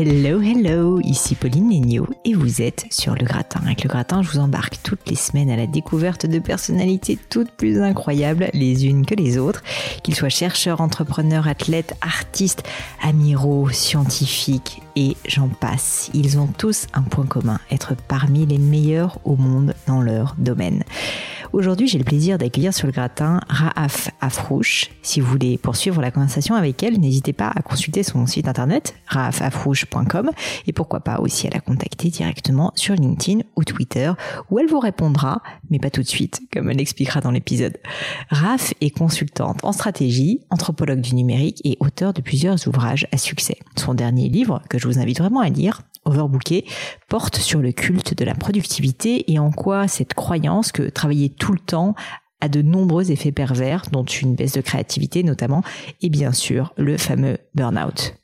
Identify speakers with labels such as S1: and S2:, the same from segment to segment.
S1: Hello, hello, ici Pauline Legno et vous êtes sur Le Gratin. Avec Le Gratin, je vous embarque toutes les semaines à la découverte de personnalités toutes plus incroyables les unes que les autres, qu'ils soient chercheurs, entrepreneurs, athlètes, artistes, amiraux, scientifiques et j'en passe. Ils ont tous un point commun, être parmi les meilleurs au monde dans leur domaine. Aujourd'hui, j'ai le plaisir d'accueillir sur le gratin Raaf Afrouche. Si vous voulez poursuivre la conversation avec elle, n'hésitez pas à consulter son site internet raafafrouche.com et pourquoi pas aussi à la contacter directement sur LinkedIn ou Twitter où elle vous répondra, mais pas tout de suite, comme elle l'expliquera dans l'épisode. Raaf est consultante en stratégie, anthropologue du numérique et auteur de plusieurs ouvrages à succès. Son dernier livre, que je vous invite vraiment à lire, Overbooké porte sur le culte de la productivité et en quoi cette croyance que travailler tout le temps a de nombreux effets pervers, dont une baisse de créativité notamment, et bien sûr le fameux burn-out.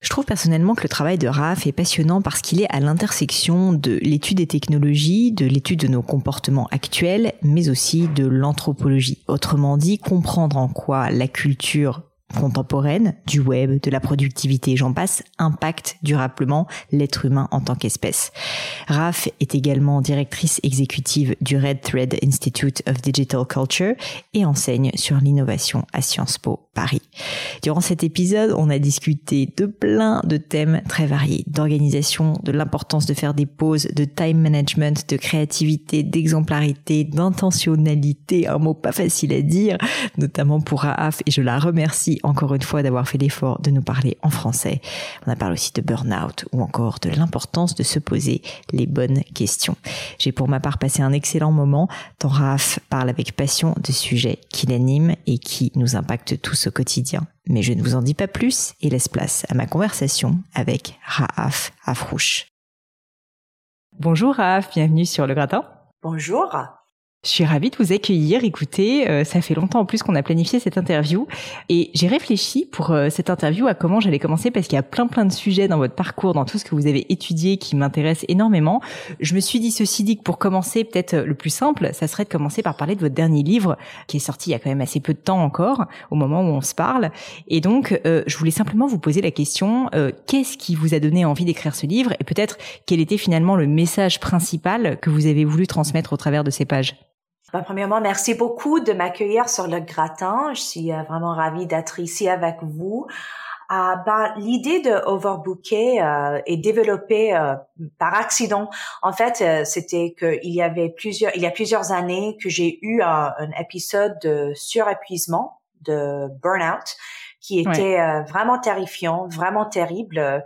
S1: Je trouve personnellement que le travail de RAF est passionnant parce qu'il est à l'intersection de l'étude des technologies, de l'étude de nos comportements actuels, mais aussi de l'anthropologie. Autrement dit, comprendre en quoi la culture contemporaine, du web, de la productivité, j'en passe, impacte durablement l'être humain en tant qu'espèce. Raf est également directrice exécutive du Red Thread Institute of Digital Culture et enseigne sur l'innovation à Sciences Po Paris. Durant cet épisode, on a discuté de plein de thèmes très variés, d'organisation, de l'importance de faire des pauses, de time management, de créativité, d'exemplarité, d'intentionnalité, un mot pas facile à dire, notamment pour Raaf et je la remercie encore une fois d'avoir fait l'effort de nous parler en français. On a parlé aussi de burn-out ou encore de l'importance de se poser les bonnes questions. J'ai pour ma part passé un excellent moment tant Raph parle avec passion de sujets qui l'animent et qui nous impactent tous au quotidien. Mais je ne vous en dis pas plus et laisse place à ma conversation avec Raaf Afrouche. Bonjour Raaf, bienvenue sur le gratin.
S2: Bonjour.
S1: Je suis ravie de vous accueillir. Écoutez, euh, ça fait longtemps en plus qu'on a planifié cette interview et j'ai réfléchi pour euh, cette interview à comment j'allais commencer parce qu'il y a plein plein de sujets dans votre parcours, dans tout ce que vous avez étudié qui m'intéressent énormément. Je me suis dit ceci dit que pour commencer, peut-être euh, le plus simple, ça serait de commencer par parler de votre dernier livre qui est sorti il y a quand même assez peu de temps encore au moment où on se parle. Et donc, je voulais simplement vous poser la question qu'est-ce qui vous a donné envie d'écrire ce livre et peut-être quel était finalement le message principal que vous avez voulu transmettre au travers de ces pages?
S2: Ben, premièrement, merci beaucoup de m'accueillir sur le gratin. Je suis euh, vraiment ravie d'être ici avec vous. Euh, ben, l'idée de Overbooker euh, est développée euh, par accident. En fait, euh, c'était qu'il y avait plusieurs, il y a plusieurs années que j'ai eu un, épisode de surépuisement, de burnout, qui était vraiment terrifiant, vraiment terrible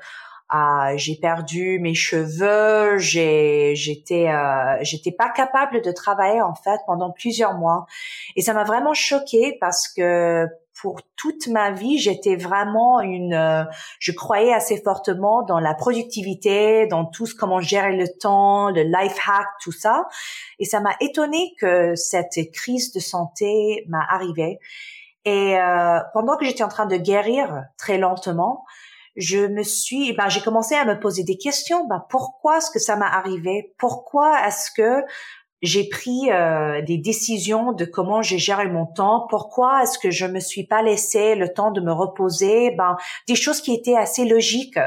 S2: j'ai perdu mes cheveux, j'ai, j'étais, euh, j'étais pas capable de travailler en fait pendant plusieurs mois, et ça m'a vraiment choquée parce que pour toute ma vie, j'étais vraiment une, euh, je croyais assez fortement dans la productivité, dans tout ce comment gérer le temps, le life hack, tout ça, et ça m'a étonné que cette crise de santé m'a arrivé. Et euh, pendant que j'étais en train de guérir très lentement, je me suis, ben, j'ai commencé à me poser des questions. Ben, pourquoi est-ce que ça m'est arrivé? Pourquoi est-ce que j'ai pris euh, des décisions de comment j'ai géré mon temps? Pourquoi est-ce que je me suis pas laissé le temps de me reposer? Ben, des choses qui étaient assez logiques.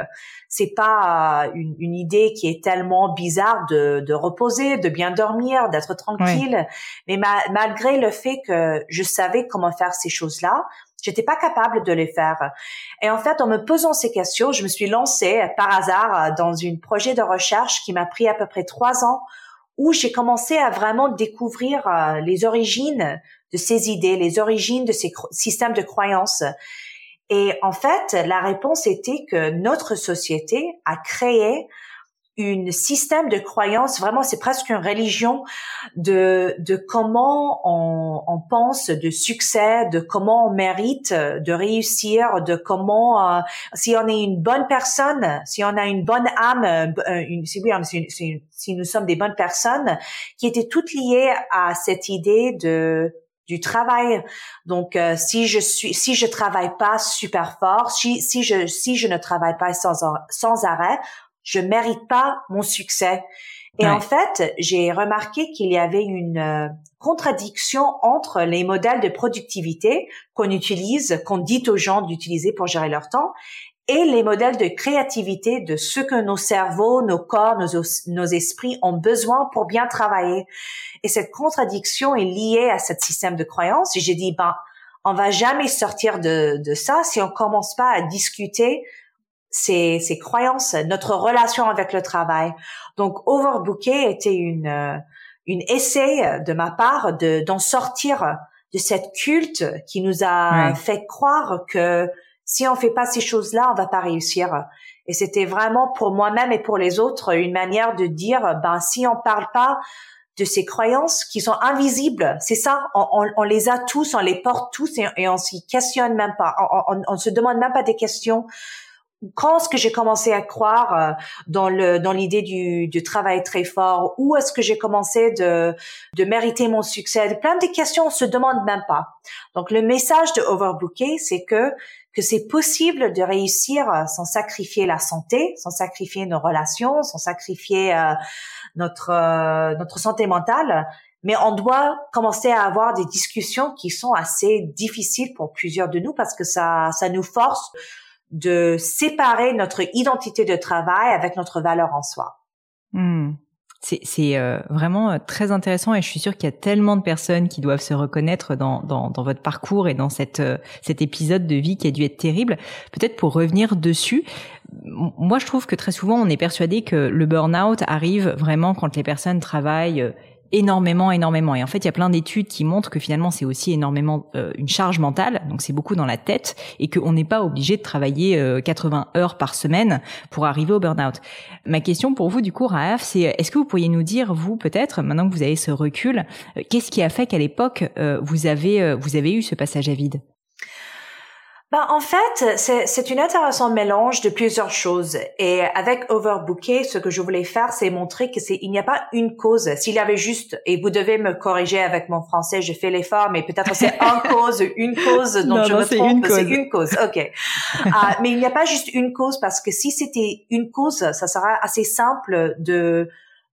S2: C'est pas euh, une, une, idée qui est tellement bizarre de, de reposer, de bien dormir, d'être tranquille. Mais malgré le fait que je savais comment faire ces choses-là, J'étais pas capable de les faire. Et en fait, en me posant ces questions, je me suis lancée par hasard dans un projet de recherche qui m'a pris à peu près trois ans où j'ai commencé à vraiment découvrir euh, les origines de ces idées, les origines de ces systèmes de croyances. Et en fait, la réponse était que notre société a créé une système de croyance, vraiment c'est presque une religion de, de comment on, on, pense de succès, de comment on mérite de réussir, de comment euh, si on est une bonne personne, si on a une bonne âme, euh, une, si, oui, si, si, nous sommes des bonnes personnes, qui étaient toutes liées à cette idée de du travail. Donc, euh, si je suis, si je travaille pas super fort, si, si je, si je ne travaille pas sans, sans arrêt, je mérite pas mon succès. Et en fait, j'ai remarqué qu'il y avait une euh, contradiction entre les modèles de productivité qu'on utilise, qu'on dit aux gens d'utiliser pour gérer leur temps, et les modèles de créativité de ce que nos cerveaux, nos corps, nos, nos esprits ont besoin pour bien travailler. Et cette contradiction est liée à ce système de croyance. Et j'ai dit, ben, on va jamais sortir de, de ça si on commence pas à discuter ses, ses croyances, notre relation avec le travail. Donc, overbooker était une euh, une essai de ma part de d'en sortir de cette culte qui nous a fait croire que si on fait pas ces choses-là, on va pas réussir. Et c'était vraiment pour moi-même et pour les autres une manière de dire, ben si on parle pas de ces croyances qui sont invisibles, c'est ça, on, on, on, les a tous, on les porte tous et, et on s'y questionne même pas, on, on, on, se demande même pas des questions quand est-ce que j'ai commencé à croire euh, dans le dans l'idée du, du travail très fort? Où est-ce que j'ai commencé de de mériter mon succès? Plein de questions on se demande même pas. Donc le message de Overbooker, c'est que que c'est possible de réussir sans sacrifier la santé, sans sacrifier nos relations, sans sacrifier euh, notre euh, notre santé mentale, mais on doit commencer à avoir des discussions qui sont assez difficiles pour plusieurs de nous parce que ça ça nous force de séparer notre identité de travail avec notre valeur en soi.
S1: Hmm. C'est euh, vraiment euh, très intéressant et je suis sûre qu'il y a tellement de personnes qui doivent se reconnaître dans, dans, votre parcours et dans cette, euh, cet épisode de vie qui a dû être terrible. Peut-être pour revenir dessus, moi je trouve que très souvent on est persuadé que le burn-out arrive vraiment quand les personnes travaillent énormément, énormément. Et en fait, il y a plein d'études qui montrent que finalement, c'est aussi énormément euh, une charge mentale, donc c'est beaucoup dans la tête, et qu'on n'est pas obligé de travailler 80 euh, heures par semaine pour arriver au burn-out. Ma question pour vous, du coup, Raaf, c'est est-ce que vous pourriez nous dire, vous peut-être, maintenant que vous avez ce recul, euh, qu'est-ce qui a fait qu'à l'époque, vous avez vous avez eu ce passage à vide?
S2: Ben, en fait, c'est une intéressant mélange de plusieurs choses. Et avec Overbooker, ce que je voulais faire, c'est montrer que c'est il n'y a pas une cause. S'il y avait juste, et vous devez me corriger avec mon français, je fais l'effort, mais peut-être c'est une cause, une cause dont je me trompe. C'est une cause. Ok. Ah, mais il n'y a pas juste une cause parce que si c'était une cause, ça sera assez simple de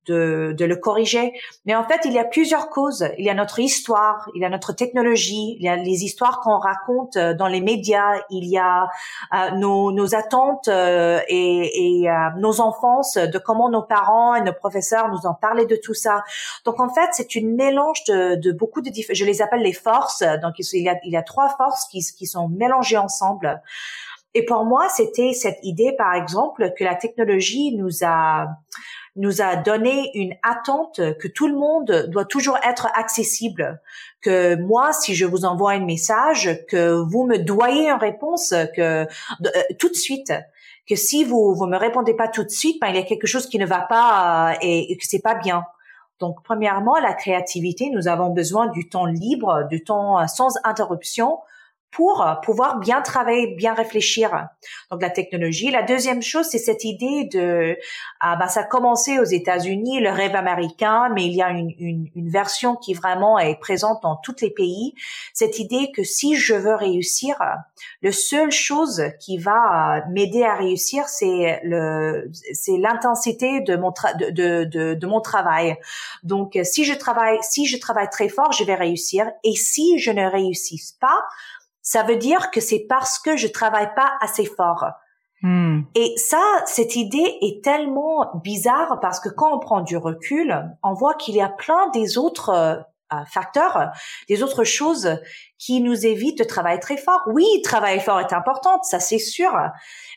S2: de, de le corriger. Mais en fait, il y a plusieurs causes. Il y a notre histoire, il y a notre technologie, il y a les histoires qu'on raconte euh, dans les médias, il y a euh, nos, nos attentes euh, et, et nos enfances, de comment nos parents et nos professeurs nous ont parlé de tout ça. Donc en fait, c'est une mélange de, de beaucoup de je les appelle les forces. Donc il y a, il y a trois forces qui, qui sont mélangées ensemble. Et pour moi, c'était cette idée, par exemple, que la technologie nous a nous a donné une attente que tout le monde doit toujours être accessible. Que moi, si je vous envoie un message, que vous me doyez une réponse que euh, tout de suite. Que si vous vous me répondez pas tout de suite, ben, il y a quelque chose qui ne va pas euh, et, et que c'est pas bien. Donc, premièrement, la créativité, nous avons besoin du temps libre, du temps euh, sans interruption pour pouvoir bien travailler, bien réfléchir. Donc la technologie. La deuxième chose, c'est cette idée de, ah bah ça a commencé aux États-Unis, le rêve américain, mais il y a une, une, une, version qui vraiment est présente dans tous les pays. Cette idée que si je veux réussir, le seule chose qui va m'aider à réussir, c'est le, c'est l'intensité de mon de, de, de mon travail. Donc si je travaille, si je travaille très fort, je vais réussir. Et si je ne réussis pas, ça veut dire que c'est parce que je travaille pas assez fort. Hmm. Et ça, cette idée est tellement bizarre parce que quand on prend du recul, on voit qu'il y a plein des autres euh, facteurs, des autres choses qui nous évitent de travailler très fort. Oui, travailler fort est important, ça c'est sûr,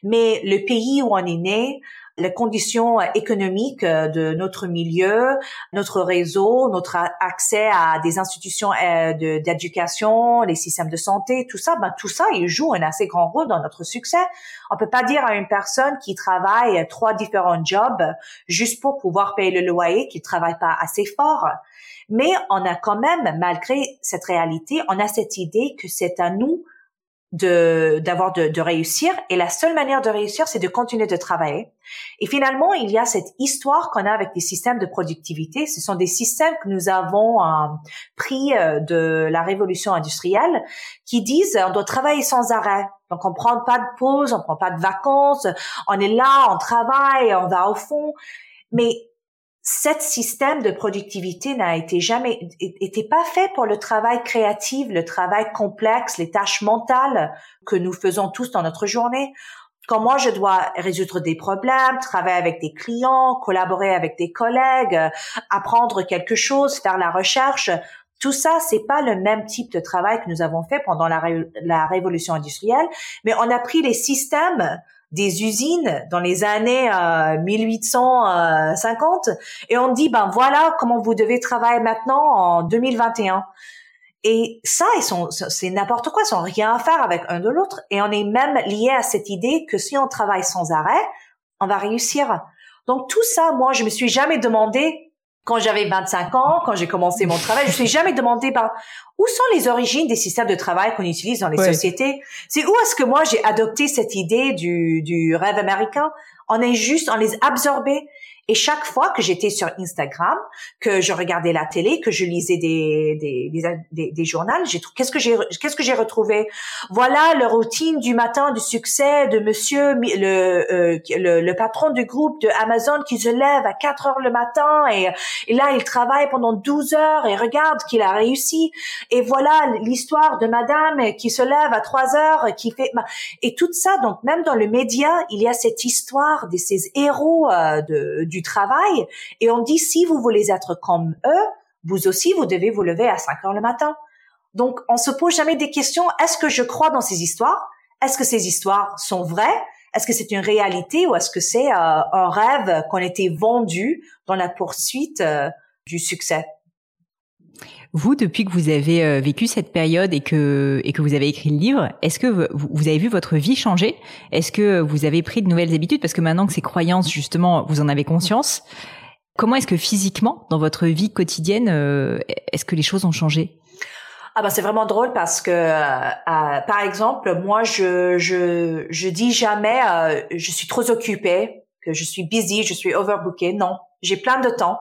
S2: mais le pays où on est né, les conditions économiques euh, de notre milieu, notre réseau, notre accès à des institutions euh, d'éducation, les systèmes de santé, tout ça, ben tout ça, il joue un assez grand rôle dans notre succès. On peut pas dire à une personne qui travaille trois différents jobs juste pour pouvoir payer le loyer qu'il travaille pas assez fort. Mais on a quand même, malgré cette réalité, on a cette idée que c'est à nous de d'avoir de, de, réussir. Et la seule manière de réussir c'est de continuer de travailler. Et finalement il y a cette histoire qu'on a avec des systèmes de productivité. Ce sont des systèmes que nous avons euh, pris euh, de la révolution industrielle qui disent on doit travailler sans arrêt. Donc on prend pas de pause on prend pas de vacances on est là on travaille on va au fond. Mais cet système de productivité n'a été jamais était pas fait pour le travail créatif, le travail complexe, les tâches mentales que nous faisons tous dans notre journée. Quand moi je dois résoudre des problèmes, travailler avec des clients, collaborer avec des collègues, apprendre quelque chose, faire la recherche, tout ça, c'est pas le même type de travail que nous avons fait pendant la, la révolution industrielle, mais on a pris les systèmes des usines dans les années 1850 euh, et on dit ben voilà comment vous devez travailler maintenant en 2021. Et ça, ils sont, c'est n'importe quoi, ils ont rien à faire avec un de l'autre. Et on est même lié à cette idée que si on travaille sans arrêt, on va réussir. Donc tout ça, moi, je me suis jamais demandé quand j'avais 25 ans, quand j'ai commencé mon travail, je me suis jamais demandé ben, où sont les origines des systèmes de travail qu'on utilise dans les sociétés? C'est où est-ce que moi j'ai adopté cette idée du, du rêve américain. On est juste, on les absorbé. Et chaque fois que j'étais sur Instagram, que je regardais la télé, que je lisais des des des, des, journaux, j'ai qu'est-ce que j'ai qu'est-ce que j'ai retrouvé? Voilà le routine du matin du succès de Monsieur le, euh, le, le patron du groupe de Amazon qui se lève à 4 heures le matin et, et là il travaille pendant 12 heures et regarde qu'il a réussi. Et voilà l'histoire de Madame qui se lève à 3 heures, qui fait et tout ça. Donc même dans le média, il y a cette histoire de ces héros euh, de du travail et on dit si vous voulez être comme eux, vous aussi vous devez vous lever à 5 heures le matin. Donc on se pose jamais des questions, est-ce que je crois dans ces histoires? Est-ce que ces histoires sont vraies? Est-ce que c'est une réalité ou est-ce que c'est euh, un rêve qu'on était vendu dans la poursuite euh, du succès?
S1: Vous, depuis que vous avez euh, vécu cette période et que et que vous avez écrit le livre, est-ce que vous, avez vu votre vie changer? Est-ce que vous avez pris de nouvelles habitudes? Parce que maintenant que ces croyances, justement, vous en avez conscience, comment est-ce que physiquement, dans votre vie quotidienne, euh, est-ce que les choses ont changé?
S2: Ah ben c'est vraiment drôle parce que euh, par exemple moi je je je dis jamais je suis trop occupée que je suis busy je suis overbookée. Non j'ai plein de temps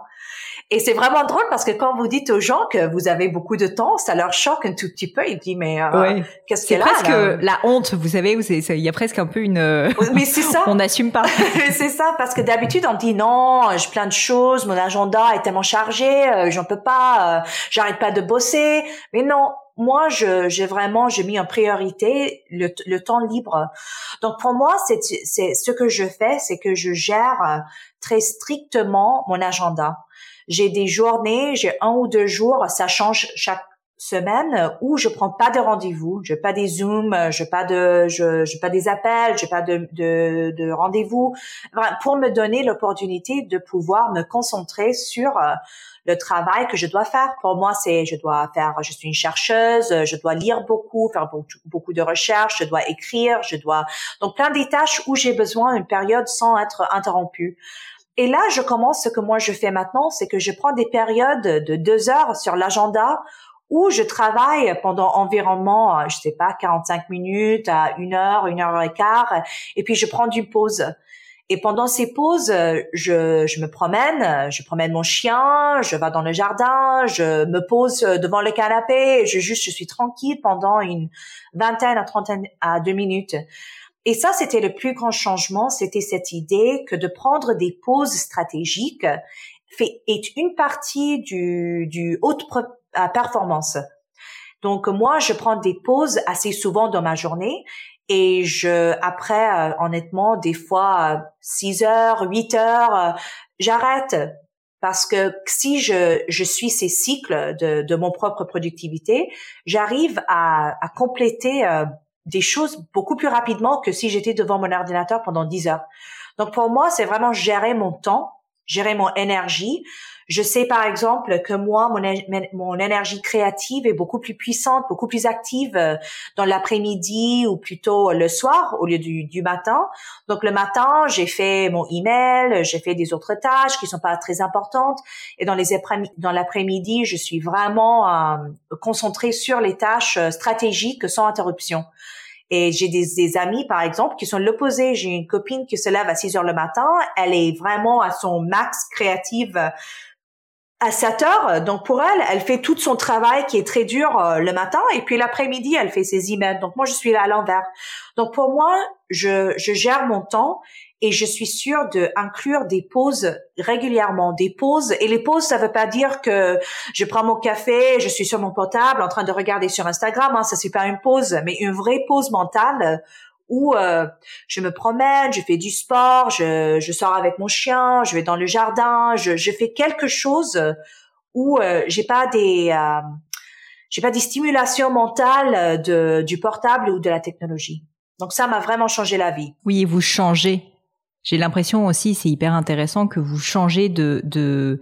S2: et c'est vraiment drôle parce que quand vous dites aux gens que vous avez beaucoup de temps, ça leur choque un tout petit peu. Ils disent mais euh, qu'est-ce qu'il y a
S1: là? C'est presque la honte, vous savez, il y a presque un peu une.
S2: Mais c'est ça.
S1: on n'assume pas.
S2: c'est ça parce que d'habitude on dit non, j'ai plein de choses, mon agenda est tellement chargé, euh, j'en peux pas, euh, j'arrête pas de bosser. Mais non, moi, j'ai vraiment, j'ai mis en priorité le, le, temps libre. Donc, pour moi, c'est, c'est ce que je fais, c'est que je gère euh, très strictement mon agenda. J'ai des journées, j'ai un ou deux jours, ça change chaque semaine où je prends pas de rendez-vous, je pas des zooms, je pas de, je pas des appels, je pas de, de, de rendez-vous, pour me donner l'opportunité de pouvoir me concentrer sur euh, le travail que je dois faire. Pour moi, c'est, je dois faire, je suis une chercheuse, je dois lire beaucoup, faire beaucoup de recherches, je dois écrire, je dois, donc plein des tâches où j'ai besoin d'une période sans être interrompue. Et là, je commence ce que moi je fais maintenant, c'est que je prends des périodes de deux heures sur l'agenda où je travaille pendant environ, je sais pas, 45 minutes à une heure, une heure et quart, et puis je prends une pause. Et pendant ces pauses, je, je me promène, je promène mon chien, je vais dans le jardin, je me pose devant le canapé, je juste, je suis tranquille pendant une vingtaine à trentaine à deux minutes. Et ça, c'était le plus grand changement, c'était cette idée que de prendre des pauses stratégiques fait, est une partie du, du haute performance. Donc moi, je prends des pauses assez souvent dans ma journée et je, après, euh, honnêtement, des fois, 6 heures, 8 heures, euh, j'arrête. Parce que si je, je suis ces cycles de, de mon propre productivité, j'arrive à, à compléter euh, des choses beaucoup plus rapidement que si j'étais devant mon ordinateur pendant 10 heures. Donc pour moi, c'est vraiment gérer mon temps, gérer mon énergie, je sais par exemple que moi, mon, énergie créative est beaucoup plus puissante, beaucoup plus active euh, dans l'après-midi ou plutôt le soir au lieu du, du matin. Donc le matin, j'ai fait mon email, j'ai fait des autres tâches qui sont pas très importantes. Et dans les dans l'après-midi, je suis vraiment euh, concentrée sur les tâches euh, stratégiques sans interruption. Et j'ai des, amis, par exemple, qui sont l'opposé. J'ai une copine qui se lève à 6 heures le matin. Elle est vraiment à son max créative à 7 heures. Donc pour elle, elle fait tout son travail qui est très dur euh, le matin et puis l'après-midi, elle fait ses emails. Donc moi, je suis là à l'envers. Donc pour moi, je, je gère mon temps et je suis sûre de inclure des pauses régulièrement, des pauses. Et les pauses, ça veut pas dire que je prends mon café, je suis sur mon portable en train de regarder sur Instagram. Hein, ça c'est pas une pause, mais une vraie pause mentale où euh, je me promène, je fais du sport, je, je, sors avec mon chien, je vais dans le jardin, je, je fais quelque chose où euh, j'ai pas des euh, j'ai pas des stimulations mentales de, du portable ou de la technologie. Donc ça m'a vraiment changé la vie.
S1: Oui, vous changez. J'ai l'impression aussi, c'est hyper intéressant que vous changez de, de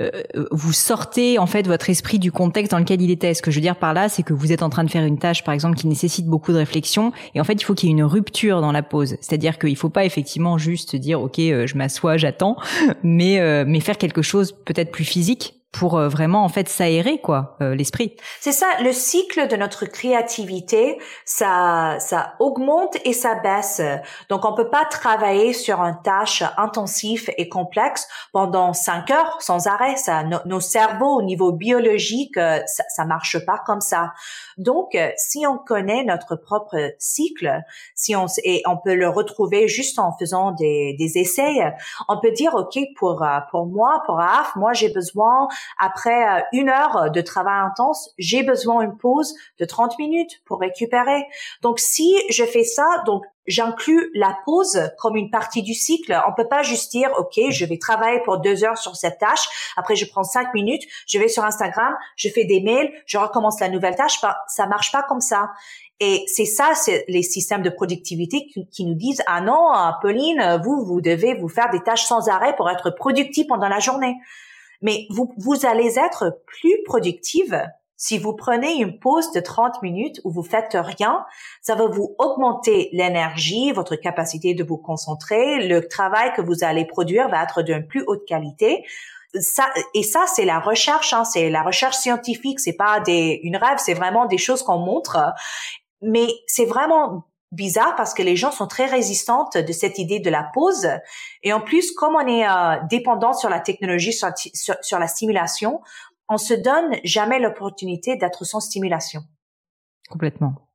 S1: euh, vous sortez en fait votre esprit du contexte dans lequel il était. Ce que je veux dire par là, c'est que vous êtes en train de faire une tâche, par exemple, qui nécessite beaucoup de réflexion, et en fait, il faut qu'il y ait une rupture dans la pause. C'est-à-dire qu'il faut pas effectivement juste dire, ok, euh, je m'assois, j'attends, mais euh, mais faire quelque chose peut-être plus physique pour euh, vraiment en fait s'aérer quoi euh, l'esprit.
S2: C'est ça, le cycle de notre créativité, ça ça augmente et ça baisse. Donc on peut pas travailler sur une tâche intensive et complexe pendant cinq heures sans arrêt. Ça, nos cerveaux au niveau biologique, euh, ça, ça marche pas comme ça. Donc si on connaît notre propre cycle, si on et on peut le retrouver juste en faisant des, des essais, on peut dire ok pour pour moi pour AF, moi j'ai besoin après euh, une heure de travail intense, j'ai besoin d'une pause de 30 minutes pour récupérer. Donc si je fais ça, donc j'inclus la pause comme une partie du cycle. On peut pas juste dire, OK, je vais travailler pour deux heures sur cette tâche. Après, je prends cinq minutes, je vais sur Instagram, je fais des mails, je recommence la nouvelle tâche. Ça marche pas comme ça. Et c'est ça, c'est les systèmes de productivité qui, nous disent, ah non, Pauline, vous, vous devez vous faire des tâches sans arrêt pour être productif pendant la journée. Mais vous, vous allez être plus productive si vous prenez une pause de 30 minutes où vous faites rien, ça va vous augmenter l'énergie, votre capacité de vous concentrer, le travail que vous allez produire va être d'une plus haute qualité. Ça, et ça, c'est la recherche, hein, c'est la recherche scientifique, c'est pas des, une rêve, c'est vraiment des choses qu'on montre. Mais c'est vraiment bizarre parce que les gens sont très résistantes de cette idée de la pause. Et en plus, comme on est euh, dépendant sur la technologie, sur, sur, la stimulation, on se donne jamais l'opportunité d'être sans stimulation.
S1: Complètement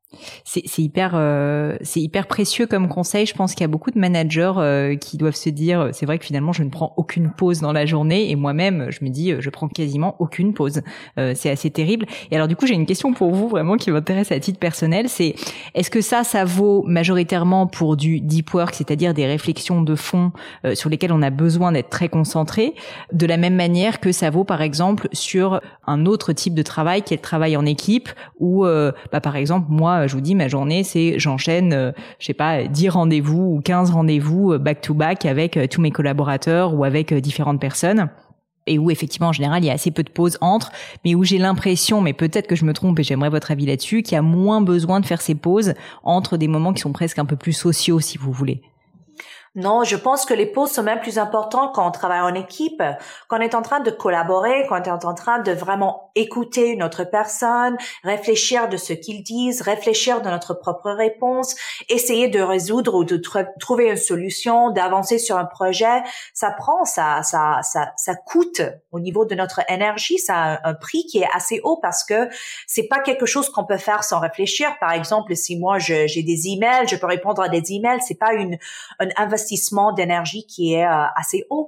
S1: c'est hyper euh, c'est hyper précieux comme conseil. Je pense qu'il y a beaucoup de managers euh, qui doivent se dire c'est vrai que finalement je ne prends aucune pause dans la journée et moi-même je me dis je prends quasiment aucune pause. Euh, c'est assez terrible. Et alors du coup j'ai une question pour vous vraiment qui m'intéresse à titre personnel. C'est est-ce que ça ça vaut majoritairement pour du deep work, c'est-à-dire des réflexions de fond sur lesquelles on a besoin d'être très concentré, de la même manière que ça vaut par exemple sur un autre type de travail qui est le travail en équipe ou bah, par exemple moi je vous dis, ma journée, c'est j'enchaîne, euh, je sais pas, 10 rendez-vous ou 15 rendez-vous back-to-back avec euh, tous mes collaborateurs ou avec euh, différentes personnes et où effectivement en général il y a assez peu de pauses entre, mais où j'ai l'impression, mais peut-être que je me trompe et j'aimerais votre avis là-dessus, qu'il y a moins besoin de faire ces pauses entre des moments qui sont presque un peu plus sociaux si vous voulez.
S2: Non, je pense que les pauses sont même plus importantes quand on travaille en équipe, quand on est en train de collaborer, quand on est en train de vraiment écouter une autre personne, réfléchir de ce qu'ils disent, réfléchir de notre propre réponse, essayer de résoudre ou de trouver une solution, d'avancer sur un projet. Ça prend, ça, ça, ça, ça coûte au niveau de notre énergie. Ça a un prix qui est assez haut parce que c'est pas quelque chose qu'on peut faire sans réfléchir. Par exemple, si moi j'ai des emails, je peux répondre à des emails. C'est pas une, un investissement d'énergie qui est euh, assez haut.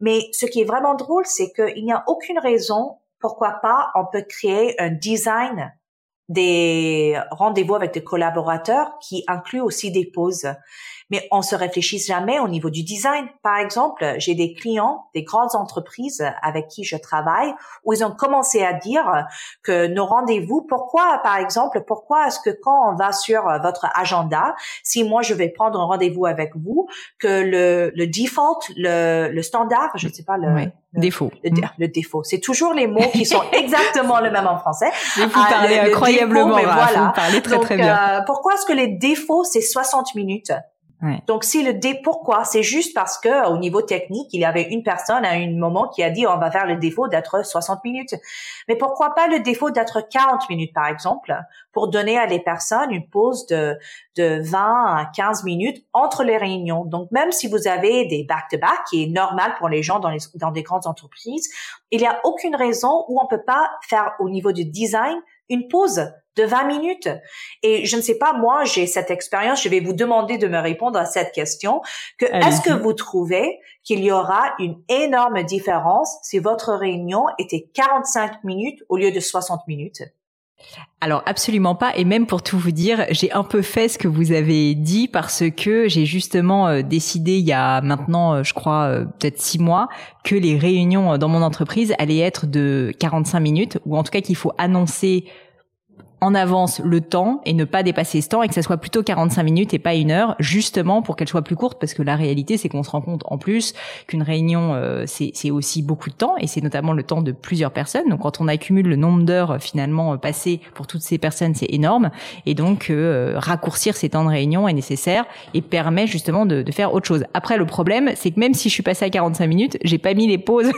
S2: Mais ce qui est vraiment drôle, c'est qu'il n'y a aucune raison pourquoi pas on peut créer un design des rendez-vous avec des collaborateurs qui inclut aussi des pauses mais on se réfléchit jamais au niveau du design. Par exemple, j'ai des clients, des grandes entreprises avec qui je travaille, où ils ont commencé à dire que nos rendez-vous, pourquoi, par exemple, pourquoi est-ce que quand on va sur votre agenda, si moi je vais prendre un rendez-vous avec vous, que le, le default, le, le standard, je ne sais pas le,
S1: défaut.
S2: Le, défaut. C'est toujours les mots qui sont exactement le même en français.
S1: vous ah, parlez incroyablement, défaut, mais voilà. vous parlez très très bien.
S2: Euh, pourquoi est-ce que les défauts c'est 60 minutes? Donc si le dé pourquoi? C'est juste parce que au niveau technique il y avait une personne à un moment qui a dit on va faire le défaut d'être 60 minutes. Mais pourquoi pas le défaut d'être 40 minutes par exemple pour donner à les personnes une pause de de 20 à 15 minutes entre les réunions? Donc même si vous avez des back to back qui est normal pour les gens dans les dans des grandes entreprises il y a aucune raison où on peut pas faire au niveau du design une pause de 20 minutes. Et je ne sais pas, moi, j'ai cette expérience, je vais vous demander de me répondre à cette question, que est-ce que vous trouvez qu'il y aura une énorme différence si votre réunion était 45 minutes au lieu de 60 minutes?
S1: Alors absolument pas et même pour tout vous dire, j'ai un peu fait ce que vous avez dit parce que j'ai justement euh, décidé il y a maintenant euh, je crois euh, peut-être six mois que les réunions dans mon entreprise allaient être de 45 minutes ou en tout cas qu'il faut annoncer en avance le temps et ne pas dépasser ce temps et que ça soit plutôt 45 minutes et pas une heure, justement pour qu'elle soit plus courte parce que la réalité c'est qu'on se rend compte en plus qu'une réunion euh, c'est aussi beaucoup de temps et c'est notamment le temps de plusieurs personnes. Donc quand on accumule le nombre d'heures euh, finalement euh, passées pour toutes ces personnes, c'est énorme et donc raccourcir ces temps de réunion est nécessaire et permet justement de, de faire autre chose. Après le problème c'est que même si je suis passée à 45 minutes, j'ai pas mis les pauses.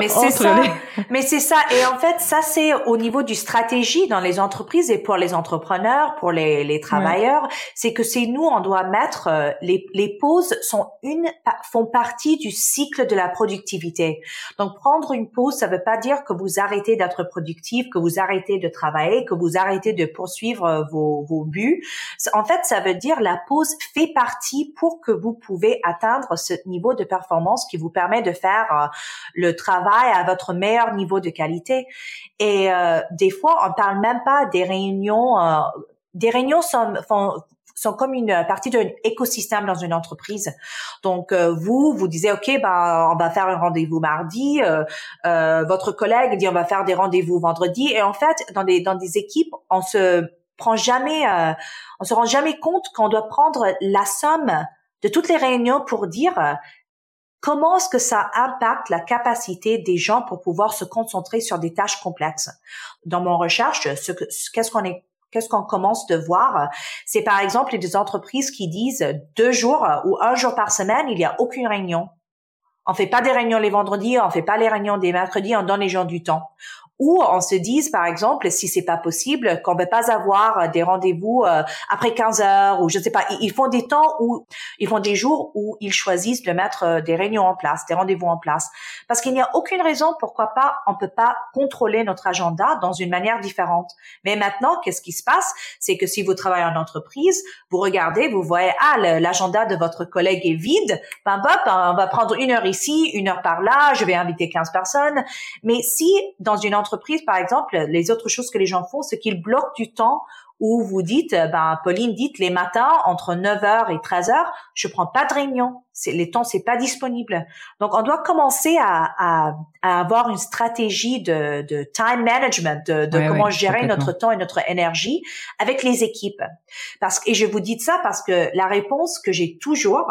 S2: Mais c'est ça. Mais c'est ça et en fait ça c'est au niveau du stratégie dans les entreprises et pour les entrepreneurs, pour les, les travailleurs, c'est que c'est nous, on doit mettre euh, les, les pauses sont une font partie du cycle de la productivité. Donc prendre une pause, ça veut pas dire que vous arrêtez d'être productif, que vous arrêtez de travailler, que vous arrêtez de poursuivre euh, vos, vos buts. En fait, ça veut dire la pause fait partie pour que vous pouvez atteindre ce niveau de performance qui vous permet de faire euh, le travail à votre meilleur niveau de qualité. Et des fois, on parle même pas des réunions. Euh, des réunions sont, sont comme une partie d'un écosystème dans une entreprise. Donc euh, vous, vous disiez ok, ben on va faire un rendez-vous mardi. Euh, votre collègue dit on va faire des rendez-vous vendredi. Et en fait, dans des dans des équipes, on se prend jamais, on se rend jamais compte qu'on doit prendre la somme de toutes les réunions pour dire comment est-ce que ça impacte la capacité des gens pour pouvoir se concentrer sur des tâches complexes? Dans mon recherche, ce qu'est-ce qu'on commence de voir C'est par exemple des entreprises qui disent deux jours ou un jour par semaine, il n'y a aucune réunion. On fait pas des réunions les vendredis, on fait pas les réunions des mercredis, on donne les gens du temps ou on se dise par exemple si c'est pas possible qu'on veut pas avoir euh, des rendez-vous euh, après 15 heures ou je sais pas. Ils font des temps où ils font des jours où ils choisissent de mettre euh, des réunions en place des rendez-vous en place. Parce qu'il n'y a aucune raison pourquoi pas on peut pas contrôler notre agenda dans une manière différente. Mais maintenant qu'est-ce qui se passe? C'est que si vous travaillez en entreprise vous regardez vous voyez ah l'agenda de votre collègue est vide. Ben bop on va prendre une heure ici une heure par là je vais inviter 15 personnes mais si dans une entreprise par exemple, les autres choses que les gens font, c'est qu'ils bloquent du temps où vous dites, ben, Pauline, dites les matins entre 9h et 13h, je prends pas de réunion les temps c'est pas disponible. Donc on doit commencer à, à, à avoir une stratégie de, de time management, de, de comment gérer notre temps et notre énergie avec les équipes. Parce et je vous dis ça parce que la réponse que j'ai toujours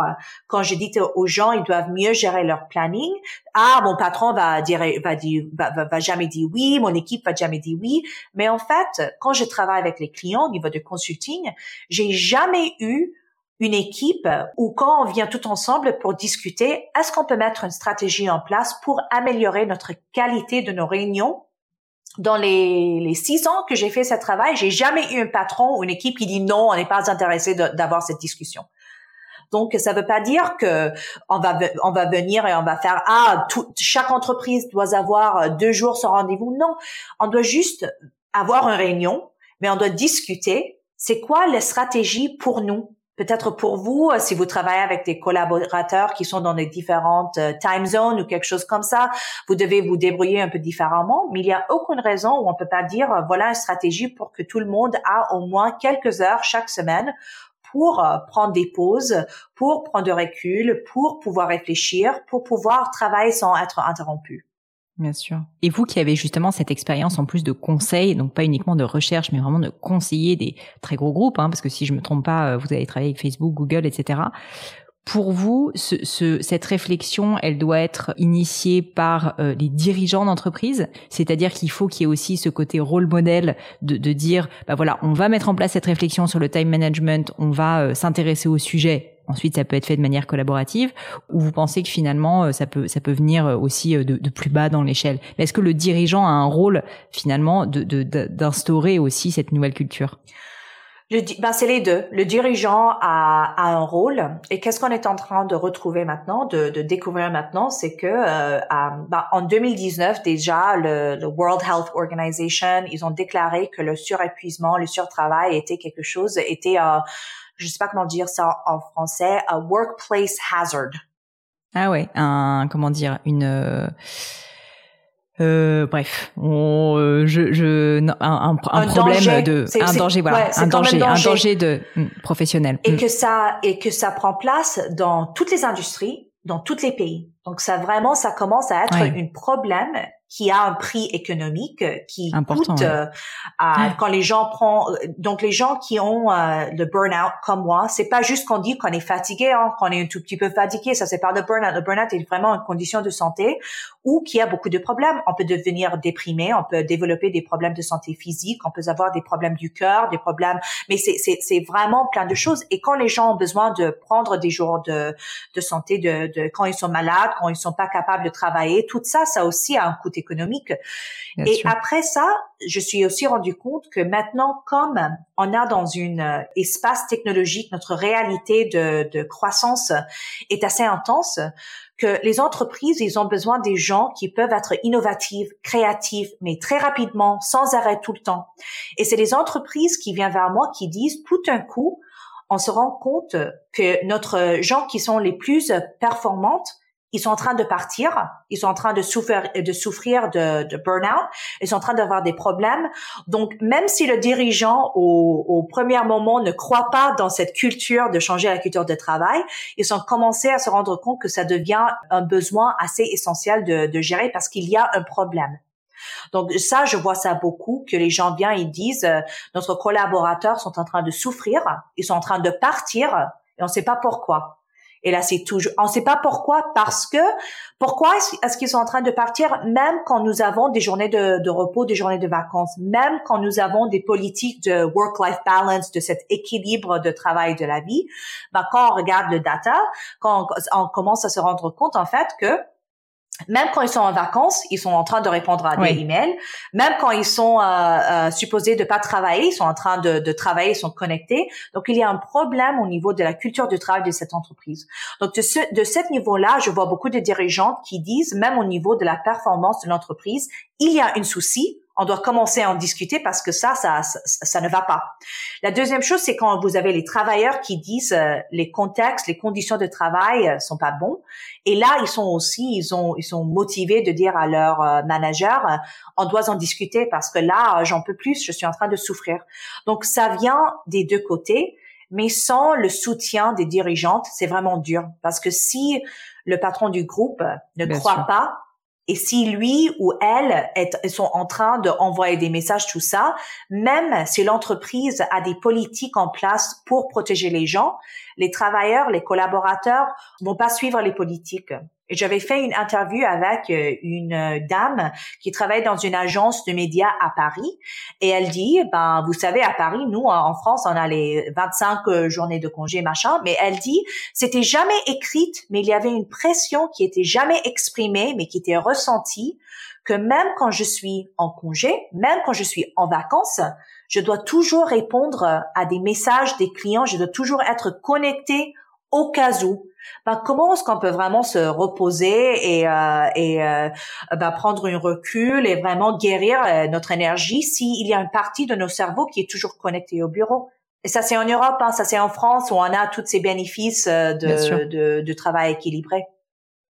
S2: quand je dis aux gens ils doivent mieux gérer leur planning, ah mon patron va dire va dire va, va, jamais dire oui, mon équipe va jamais dire oui, mais en fait quand je travaille avec les clients au niveau de consulting, j'ai jamais eu une équipe ou quand on vient tout ensemble pour discuter, est-ce qu'on peut mettre une stratégie en place pour améliorer notre qualité de nos réunions? Dans les, les six ans que j'ai fait ce travail, j'ai jamais eu un patron ou une équipe qui dit non, on n'est pas intéressé d'avoir cette discussion. Donc, ça ne veut pas dire que on va on va venir et on va faire ah tout, chaque entreprise doit avoir deux jours sans rendez-vous. Non, on doit juste avoir une réunion, mais on doit discuter. C'est quoi la stratégie pour nous? Peut-être pour vous, euh, si vous travaillez avec des collaborateurs qui sont dans des différentes euh, time zones ou quelque chose comme ça, vous devez vous débrouiller un peu différemment. Mais il n'y a aucune raison où on peut pas dire euh, voilà une stratégie pour que tout le monde a au moins quelques heures chaque semaine pour prendre des pauses, pour prendre du recul, pour pouvoir réfléchir, pour pouvoir travailler sans être interrompu.
S1: Bien sûr. Et vous qui avez justement cette expérience en plus de conseil, donc pas uniquement de recherche, mais vraiment de conseiller des très gros groupes, hein, parce que si je me trompe pas, euh, vous avez travaillé avec Facebook, Google, etc. Pour vous, ce, ce, cette réflexion, elle doit être initiée par euh, les dirigeants d'entreprise, c'est-à-dire qu'il faut qu'il y ait aussi ce côté rôle modèle de, de, dire, bah voilà, on va mettre en place cette réflexion sur le time management, on va euh, s'intéresser au sujet Ensuite, ça peut être fait de manière collaborative, ou vous pensez que finalement, euh, ça peut, ça peut venir euh, aussi euh, de, plus bas dans l'échelle. Est-ce que le dirigeant a un rôle finalement d'instaurer aussi cette nouvelle culture?
S2: Ben c'est les deux. Le dirigeant a, a un rôle et qu'est-ce qu'on est en train de retrouver maintenant, de, de découvrir maintenant, c'est que ben, en 2019 déjà, le, le, World Health Organization, ils ont déclaré que le surépuisement, le surtravail était quelque chose, était euh, je sais pas comment dire ça en français, a workplace hazard.
S1: Ah ouais, un comment dire une euh, euh bref, on, euh, je, je, un, un, un, problème
S2: danger.
S1: de, un danger, voilà, un danger, un danger, de hmm, professionnel.
S2: Et mm. que ça, et que ça prend place dans toutes les industries, dans tous les pays. Donc ça vraiment, ça commence à être un problème qui a un prix économique euh, qui coûte euh, quand les gens prennent euh, donc les gens qui ont le burn-out comme moi c'est pas juste qu'on dit qu'on est fatigué hein, qu'on est un tout petit peu fatigué ça c'est pas le burn-out. Le burn-out est vraiment une condition de santé ou qui a beaucoup de problèmes. On peut devenir déprimé on peut développer des problèmes de santé physique on peut avoir des problèmes du cœur des problèmes mais c'est c'est c'est vraiment plein de choses. Et quand les gens ont besoin de prendre des jours de de santé de, de quand ils sont malades quand ils sont pas capables de travailler tout ça ça aussi a un coût économique. et après ça, je suis aussi rendu compte que maintenant, comme on a dans une euh, espace technologique, notre réalité de, de croissance est assez intense, que les entreprises, ils ont besoin des gens qui peuvent être innovatifs, créatifs, mais très rapidement, sans arrêt tout le temps. Et c'est les entreprises qui viennent vers moi qui disent tout un coup, on se rend compte que notre gens qui sont les plus performantes, ils sont en train de partir, ils sont en train de souffrir, de souffrir de, de burn-out, ils sont en train d'avoir des problèmes. Donc, même si le dirigeant au, au premier moment ne croit pas dans cette culture de changer la culture de travail, ils ont commencé à se rendre compte que ça devient un besoin assez essentiel de, de gérer parce qu'il y a un problème. Donc ça, je vois ça beaucoup, que les gens viennent et disent, euh, notre collaborateurs sont en train de souffrir, ils sont en train de partir, et on ne sait pas pourquoi. Et là, c'est toujours, on ne sait pas pourquoi, parce que pourquoi est-ce qu'ils sont en train de partir, même quand nous avons des journées de, repos, des journées de vacances, même quand nous avons des politiques de work-life balance, de cet équilibre de travail de la vie, ben, quand on regarde le data, quand on commence à se rendre compte en fait que même quand ils sont en vacances, ils sont en train de répondre à des emails. Même quand ils sont euh, euh, supposés de pas travailler, ils sont en train de, de, travailler, ils sont connectés. Donc il y a un problème au niveau de la culture du travail de cette entreprise. Donc de ce de cet niveau-là, je vois beaucoup de dirigeants qui disent, même au niveau de la performance de l'entreprise, il y a un souci on doit commencer à en discuter parce que ça, ça, ça, ne va pas. La deuxième chose, c'est quand vous avez les travailleurs qui disent euh, les contextes, les conditions de travail euh, sont pas bons. Et là, ils sont aussi, ils ont, ils sont motivés de dire à leur euh, manager, euh, on doit en discuter parce que là, j'en peux plus, je suis en train de souffrir. Donc, ça vient des deux côtés. Mais sans le soutien des dirigeantes, c'est vraiment dur. Parce que si le patron du groupe ne croit pas et si lui ou elle est, sont en train d'envoyer des messages, tout ça, même si l'entreprise a des politiques en place pour protéger les gens, les travailleurs, les collaborateurs vont pas suivre les politiques. J'avais fait une interview avec euh, une euh, dame qui travaille dans une agence de médias à Paris. Et elle dit, ben, vous savez, à Paris, nous, en France, on a les 25 euh, journées de congé, machin, mais elle dit, c'était jamais écrite, mais il y avait une pression qui était jamais exprimée, mais qui était ressentie que même quand je suis en congé, même quand je suis en vacances, je dois toujours répondre à des messages des clients, je dois toujours être connecté au cas où. Ben, comment est-ce qu'on peut vraiment se reposer et, euh, et euh, ben, prendre un recul et vraiment guérir euh, notre énergie s'il y a une partie de nos cerveaux qui est toujours connectée au bureau? Et ça c'est en Europe, hein, ça c'est en France où on a tous ces bénéfices de, de, de travail équilibré.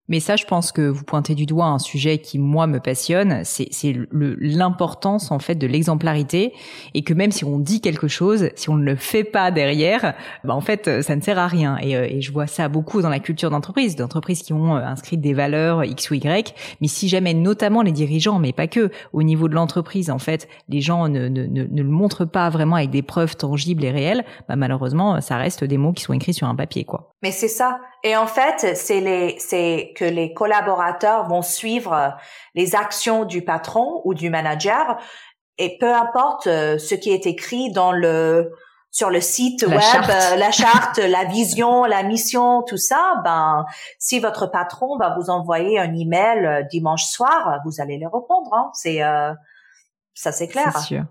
S1: Mais ça, je pense que vous pointez du doigt un sujet qui moi me passionne, c'est l'importance en fait de l'exemplarité et que même si on dit quelque chose, si on ne le fait pas derrière, bah en fait ça ne sert à rien. Et, euh, et je vois ça beaucoup dans la culture d'entreprise, d'entreprises qui ont euh, inscrit des valeurs X ou Y. Mais si jamais, notamment les dirigeants, mais pas que, au niveau de l'entreprise, en fait, les gens ne, ne, ne, ne, le montrent pas vraiment avec des preuves tangibles et réelles, bah malheureusement, ça reste des mots qui sont écrits sur un papier, quoi.
S2: Mais c'est ça. Et en fait, c'est les, c'est que les collaborateurs vont suivre les actions du patron ou du manager et peu importe euh, ce qui est écrit dans le, sur le site web, euh, la charte, la vision, la mission, tout ça, ben, si votre patron va vous envoyer un email euh, dimanche soir, vous allez le répondre. Hein. C'est, ça c'est clair.
S1: C'est sûr.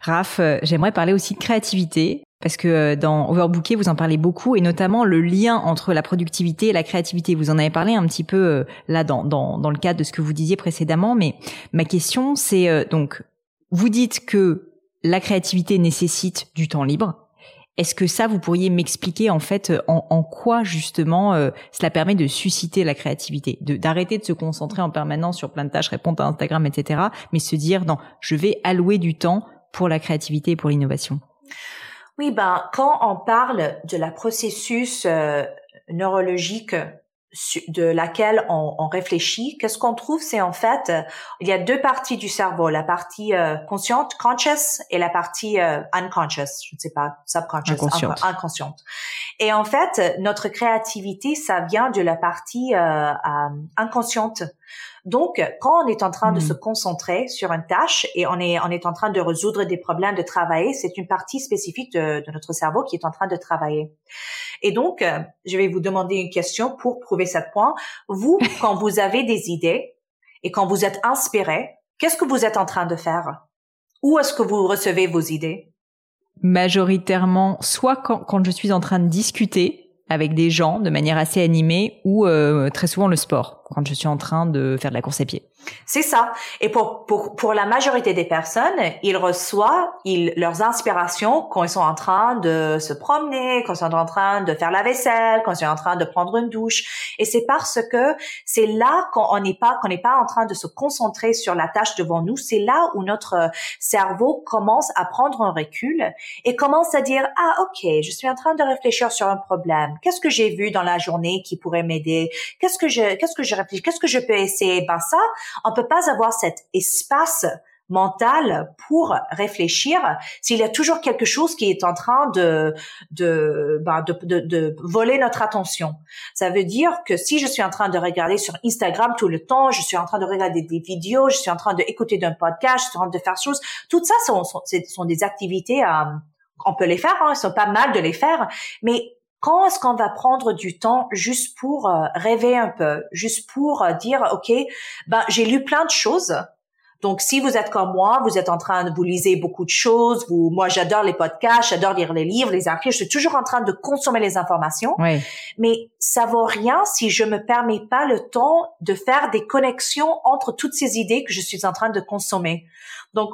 S1: Raph, j'aimerais parler aussi de créativité. Parce que euh, dans Overbooké, vous en parlez beaucoup, et notamment le lien entre la productivité et la créativité. Vous en avez parlé un petit peu euh, là dans, dans, dans le cadre de ce que vous disiez précédemment, mais ma question c'est euh, donc, vous dites que la créativité nécessite du temps libre. Est-ce que ça, vous pourriez m'expliquer en fait en, en quoi justement cela permet de susciter la créativité, de d'arrêter de se concentrer en permanence sur plein de tâches, répondre à Instagram, etc., mais se dire non, je vais allouer du temps pour la créativité et pour l'innovation?
S2: Oui, ben quand on parle de la processus euh, neurologique de laquelle on, on réfléchit, qu'est-ce qu'on trouve? C'est en fait, il y a deux parties du cerveau, la partie euh, consciente, conscious, et la partie euh, unconscious, je ne sais pas, subconscious,
S1: inconsciente.
S2: inconsciente. Et en fait, notre créativité, ça vient de la partie inconsciente. Donc, quand on est en train de se hmm. concentrer sur une tâche et on est, on est en train de résoudre des problèmes, de travailler, c'est une partie spécifique de, de, notre cerveau qui est en train de travailler. Et donc, euh, je vais vous demander une question pour prouver ce point. Vous, quand vous avez des idées et quand vous êtes inspiré, qu'est-ce que vous êtes en train de faire? Où est-ce que vous recevez vos idées?
S1: Majoritairement, soit quand, quand je suis en train de discuter avec des gens de manière assez animée ou euh, très souvent le sport quand je suis en train de faire de la course à pied.
S2: C'est ça. Et pour, pour, pour la majorité des personnes, ils reçoivent ils, leurs inspirations quand ils sont en train de se promener, quand ils sont en train de faire la vaisselle, quand ils sont en train de prendre une douche. Et c'est parce que c'est là qu'on n'est pas, qu'on n'est pas en train de se concentrer sur la tâche devant nous. C'est là où notre cerveau commence à prendre un recul et commence à dire, ah, ok, je suis en train de réfléchir sur un problème. Qu'est-ce que j'ai vu dans la journée qui pourrait m'aider? Qu'est-ce que je, qu'est-ce que je qu'est-ce que je peux essayer? Ben ça, on peut pas avoir cet espace mental pour réfléchir s'il y a toujours quelque chose qui est en train de de, ben de, de, de voler notre attention. Ça veut dire que si je suis en train de regarder sur Instagram tout le temps, je suis en train de regarder des vidéos, je suis en train d'écouter d'un podcast, je suis en train de faire choses, tout ça sont, sont, sont des activités, on peut les faire, hein, sont pas mal de les faire, mais quand est-ce qu'on va prendre du temps juste pour euh, rêver un peu, juste pour euh, dire ok, ben j'ai lu plein de choses. Donc si vous êtes comme moi, vous êtes en train de vous lisez beaucoup de choses. Vous, moi j'adore les podcasts, j'adore lire les livres, les articles. Je suis toujours en train de consommer les informations.
S1: Oui.
S2: Mais ça vaut rien si je me permets pas le temps de faire des connexions entre toutes ces idées que je suis en train de consommer. Donc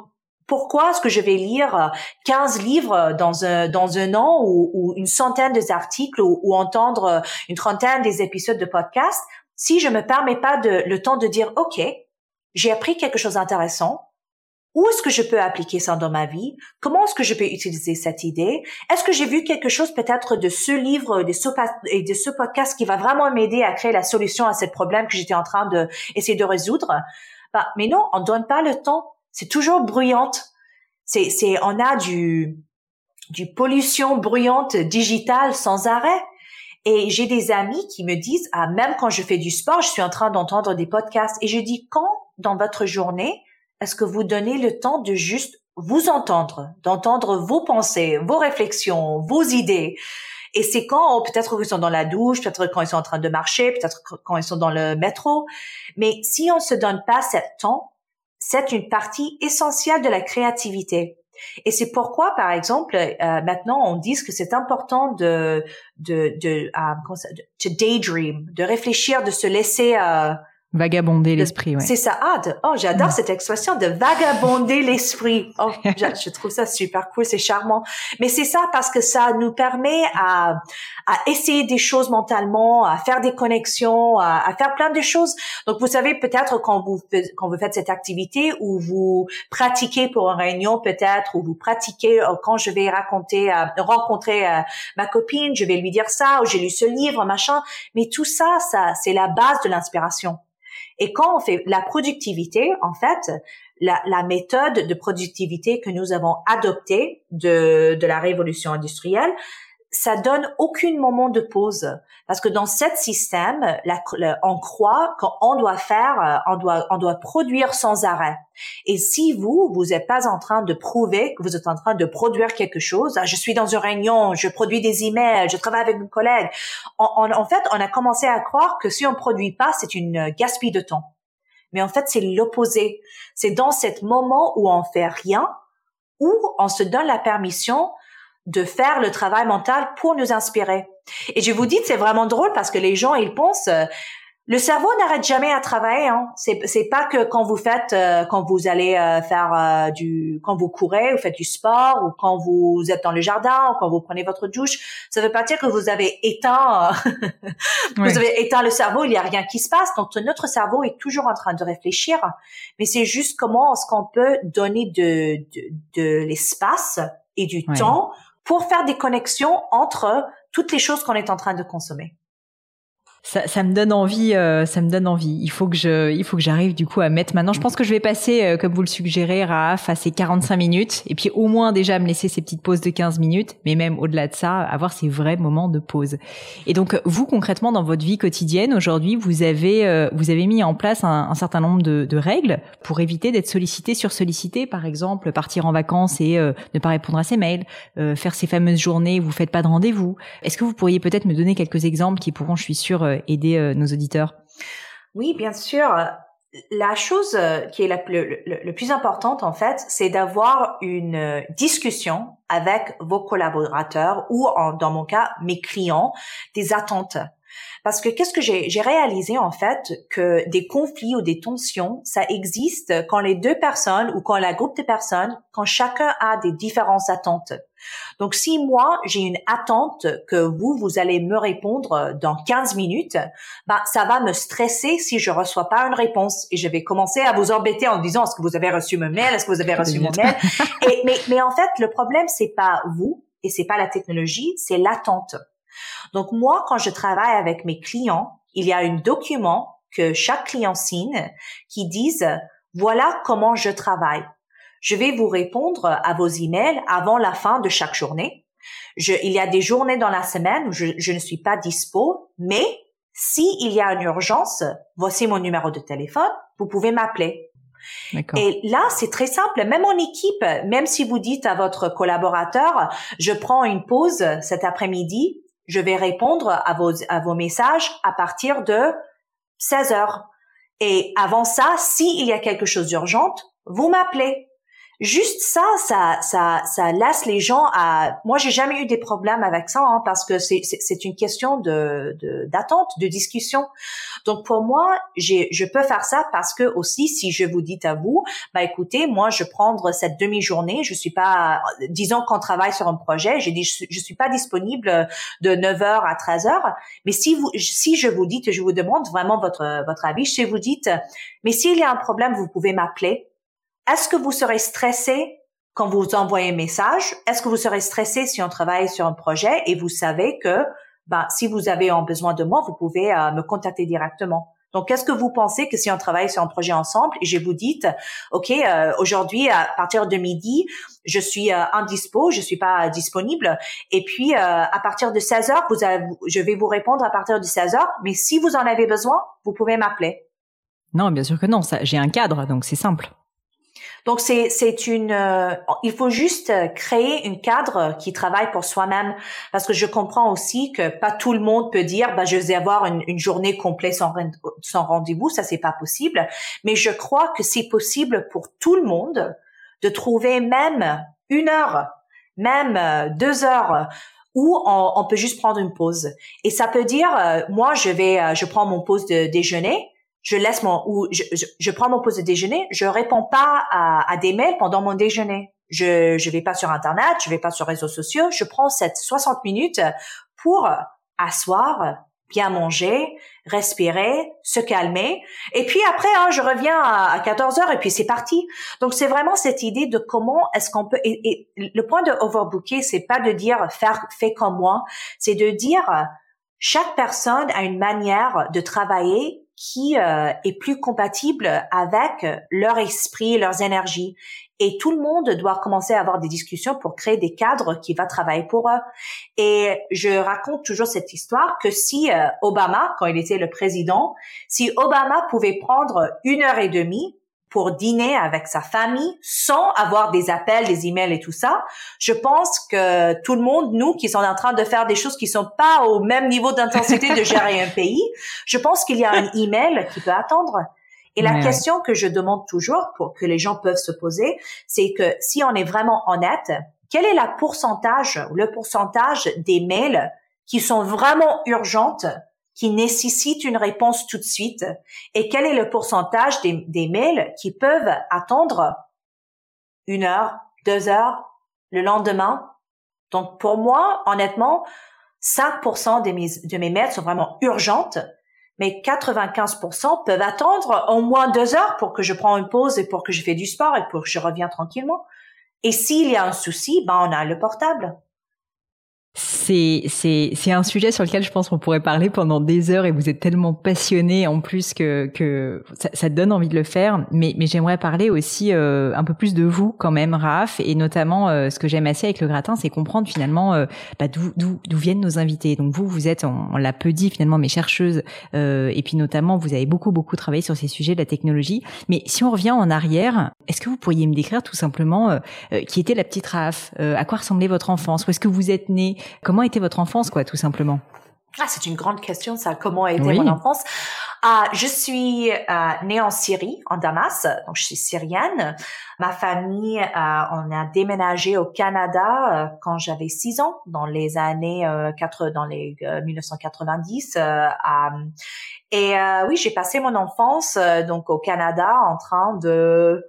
S2: pourquoi est-ce que je vais lire 15 euh, livres dans un, dans un an ou, une centaine d'articles ou, ou, entendre euh, une trentaine des épisodes de podcast si je me permets pas de, le temps de dire, OK, j'ai appris quelque chose d'intéressant. Où est-ce que je peux appliquer ça dans ma vie? Comment est-ce que je peux utiliser cette idée? Est-ce que j'ai vu quelque chose peut-être de ce livre de ce, et de ce podcast qui va vraiment m'aider à créer la solution à ce problème que j'étais en train de essayer de résoudre? Bah, mais non, on donne pas le temps c'est toujours bruyante. C'est, c'est, on a du, du pollution bruyante digitale sans arrêt. Et j'ai des amis qui me disent, ah, même quand je fais du sport, je suis en train d'entendre des podcasts. Et je dis, quand dans votre journée, est-ce que vous donnez le temps de juste vous entendre, d'entendre vos pensées, vos réflexions, vos idées? Et c'est quand, oh, peut-être qu'ils sont dans la douche, peut-être quand ils sont en train de marcher, peut-être quand ils sont dans le métro. Mais si on se donne pas ce temps, c'est une partie essentielle de la créativité. Et c'est pourquoi, par exemple, euh, maintenant on dit que c'est important de de de, euh, daydream, de réfléchir, de se laisser euh,
S1: Vagabonder l'esprit, ouais.
S2: C'est ça. Ah, oh, j'adore cette expression de vagabonder l'esprit. Oh, je trouve ça super cool, c'est charmant. Mais c'est ça parce que ça nous permet à, à essayer des choses mentalement, à faire des connexions, à, à faire plein de choses. Donc, vous savez, peut-être quand vous, quand vous faites cette activité ou vous pratiquez pour une réunion, peut-être, ou vous pratiquez euh, quand je vais raconter, euh, rencontrer euh, ma copine, je vais lui dire ça, ou j'ai lu ce livre, machin. Mais tout ça, ça, c'est la base de l'inspiration. Et quand on fait la productivité, en fait, la, méthode de productivité que nous avons adoptée de, de la révolution industrielle, ça donne aucun moment de pause parce que dans ce système, on croit qu'on doit faire, euh, on doit, produire sans arrêt. Et si vous, vous n'êtes pas en train de prouver que vous êtes en train de produire quelque chose, ah, je suis dans une réunion, je produis des emails, je travaille avec une collègue, en fait, on a commencé à croire que si on produit pas, c'est une gaspille de temps. Mais en fait, c'est l'opposé. C'est dans cet moment où on fait rien, où on se donne la permission de faire le travail mental pour nous inspirer. Et je vous dis, c'est vraiment drôle parce que les gens, ils pensent, euh, le cerveau n'arrête jamais à travailler. Hein. C'est c'est pas que quand vous faites, euh, quand vous allez euh, faire euh, du, quand vous courez, vous faites du sport, ou quand vous êtes dans le jardin, ou quand vous prenez votre douche. Ça veut pas dire que vous avez éteint, vous avez éteint le cerveau. Il y a rien qui se passe. Donc notre cerveau est toujours en train de réfléchir, mais c'est juste comment est-ce qu'on peut donner de de, de l'espace et du temps pour faire des connexions entre toutes les choses qu'on est en train de consommer.
S1: Ça, ça, me donne envie, euh, ça me donne envie. Il faut que je, il faut que j'arrive du coup à mettre maintenant. Je pense que je vais passer, euh, comme vous le suggérez, Raaf, à ces 45 minutes, et puis au moins déjà me laisser ces petites pauses de 15 minutes, mais même au-delà de ça, avoir ces vrais moments de pause. Et donc vous concrètement dans votre vie quotidienne aujourd'hui, vous avez, euh, vous avez mis en place un, un certain nombre de, de, règles pour éviter d'être sollicité sur sollicité. Par exemple, partir en vacances et ne pas répondre à ses mails, faire ces fameuses journées où vous faites pas de rendez-vous. Est-ce que vous pourriez peut-être me donner quelques exemples qui pourront, je suis sûre aider euh, nos auditeurs
S2: Oui, bien sûr. La chose euh, qui est la plus, importante, en fait, c'est d'avoir une euh, discussion avec vos collaborateurs ou, dans mon cas, mes clients, des attentes. Parce que qu'est-ce que j'ai réalisé en fait que des conflits ou des tensions, ça existe quand les deux personnes ou quand la groupe de personnes, quand chacun a des différentes attentes. Donc, si moi, j'ai une attente que vous, vous allez me répondre dans 15 minutes, bah, ça va me stresser si je reçois pas une réponse et je vais commencer à vous embêter en disant, est-ce que vous avez reçu mon mail? Est-ce que vous avez reçu mon mail? Et, mais, mais en fait, le problème, c'est pas vous et c'est pas la technologie, c'est l'attente. Donc, moi, quand je travaille avec mes clients, il y a un document que chaque client signe qui dise, voilà comment je travaille. Je vais vous répondre à vos emails avant la fin de chaque journée. Je, il y a des journées dans la semaine où je, je ne suis pas dispo, mais si il y a une urgence, voici mon numéro de téléphone, vous pouvez m'appeler. Et là, c'est très simple. Même en équipe, même si vous dites à votre collaborateur, je prends une pause cet après-midi, je vais répondre à vos, messages à partir de 16 heures. Et avant ça, s'il y a quelque chose d'urgent, vous m'appelez juste ça, ça, ça, ça laisse les gens à. Moi, j'ai jamais eu des problèmes avec ça hein, parce que c'est, c'est, une question de, d'attente, de, discussion. Donc pour moi, j'ai, je peux faire ça parce que aussi, si je vous dis à vous, bah écoutez, moi, je prendre cette demi-journée, je suis pas, disons qu'on travaille sur un projet, j'ai dit, je, suis pas disponible de 9 h à 13 h mais si vous, si je vous dis, je vous demande vraiment votre votre avis, si vous dites, mais s'il y a un problème, vous pouvez m'appeler est-ce que vous serez stressé quand vous envoyez un message? Est-ce que vous serez stressé si on travaille sur un projet et vous savez que bah, si vous avez besoin de moi, vous pouvez euh, me contacter directement? Donc, qu'est-ce que vous pensez que si on travaille sur un projet ensemble et je vous dites, OK, euh, aujourd'hui, à partir de midi, je suis euh, indispo, je suis pas disponible. Et puis, euh, à partir de 16 heures, vous avez, je vais vous répondre à partir de 16 heures. Mais si vous en avez besoin, vous pouvez m'appeler.
S1: Non, bien sûr que non. J'ai un cadre, donc c'est simple.
S2: Donc c'est c'est une euh, il faut juste créer un cadre qui travaille pour soi-même. Parce que je comprends aussi que pas tout le monde peut dire bah je vais avoir une, journée complète sans rendez-vous. Ça c'est pas possible. Mais je crois que c'est possible pour tout le monde de trouver même une heure même euh, deux heures où on, peut juste prendre une pause. Et ça peut dire euh, moi je vais je prends mon pause de déjeuner je laisse mon ou je, je, prends mon pause de déjeuner, je réponds pas à, à, des mails pendant mon déjeuner. Je je vais pas sur internet, je vais pas sur réseaux sociaux, je prends cette 60 minutes pour asseoir, bien manger, respirer, se calmer et puis après hein, je reviens à, 14 heures et puis c'est parti. Donc c'est vraiment cette idée de comment est-ce qu'on peut et, et, le point de overbooker c'est pas de dire faire fait comme moi, c'est de dire chaque personne a une manière de travailler qui euh, est plus compatible avec leur esprit, leurs énergies. Et tout le monde doit commencer à avoir des discussions pour créer des cadres qui va travailler pour eux. Et je raconte toujours cette histoire que si euh, Obama, quand il était le président, si Obama pouvait prendre une heure et demie pour dîner avec sa famille sans avoir des appels, des emails et tout ça. Je pense que tout le monde, nous qui sommes en train de faire des choses qui sont pas au même niveau d'intensité de gérer un pays, je pense qu'il y a un email qui peut attendre. Et la question que je demande toujours pour que les gens peuvent se poser, c'est que si on est vraiment honnête, quel est la pourcentage, le pourcentage des mails qui sont vraiment urgentes qui nécessitent une réponse tout de suite? Et quel est le pourcentage des, mails qui peuvent attendre une heure, deux heures, le lendemain? Donc pour moi, honnêtement, 5% de mes, de mes mails sont vraiment urgentes, mais 95% peuvent attendre au moins deux heures pour que je prenne une pause et pour que je fais du sport et pour que je reviens tranquillement. Et s'il y a un souci, ben on a le portable
S1: c'est c'est c'est un sujet sur lequel je pense qu'on pourrait parler pendant des heures et vous êtes tellement passionné en plus que que ça, ça donne envie de le faire. Mais mais j'aimerais parler aussi euh, un peu plus de vous quand même Raph et notamment euh, ce que j'aime assez avec le gratin c'est comprendre finalement euh, bah, d'où d'où viennent nos invités. Donc vous vous êtes on, l'a peu dit finalement mes chercheuses et puis notamment vous avez beaucoup beaucoup travaillé sur ces sujets de la technologie. Mais si on revient en arrière est-ce que vous pourriez me décrire tout simplement qui était la petite Raph à quoi ressemblait votre enfance? Où est-ce que vous êtes né Comment était votre enfance, quoi, tout simplement?
S2: Ah, c'est une grande question, ça. Comment a été mon enfance? Ah, Je suis euh, née en Syrie, en Damas, donc je suis syrienne. Ma famille, euh, on a déménagé au Canada euh, quand j'avais six ans, dans les années euh, 4, dans les 1990. et oui, j'ai passé mon enfance donc au Canada en train de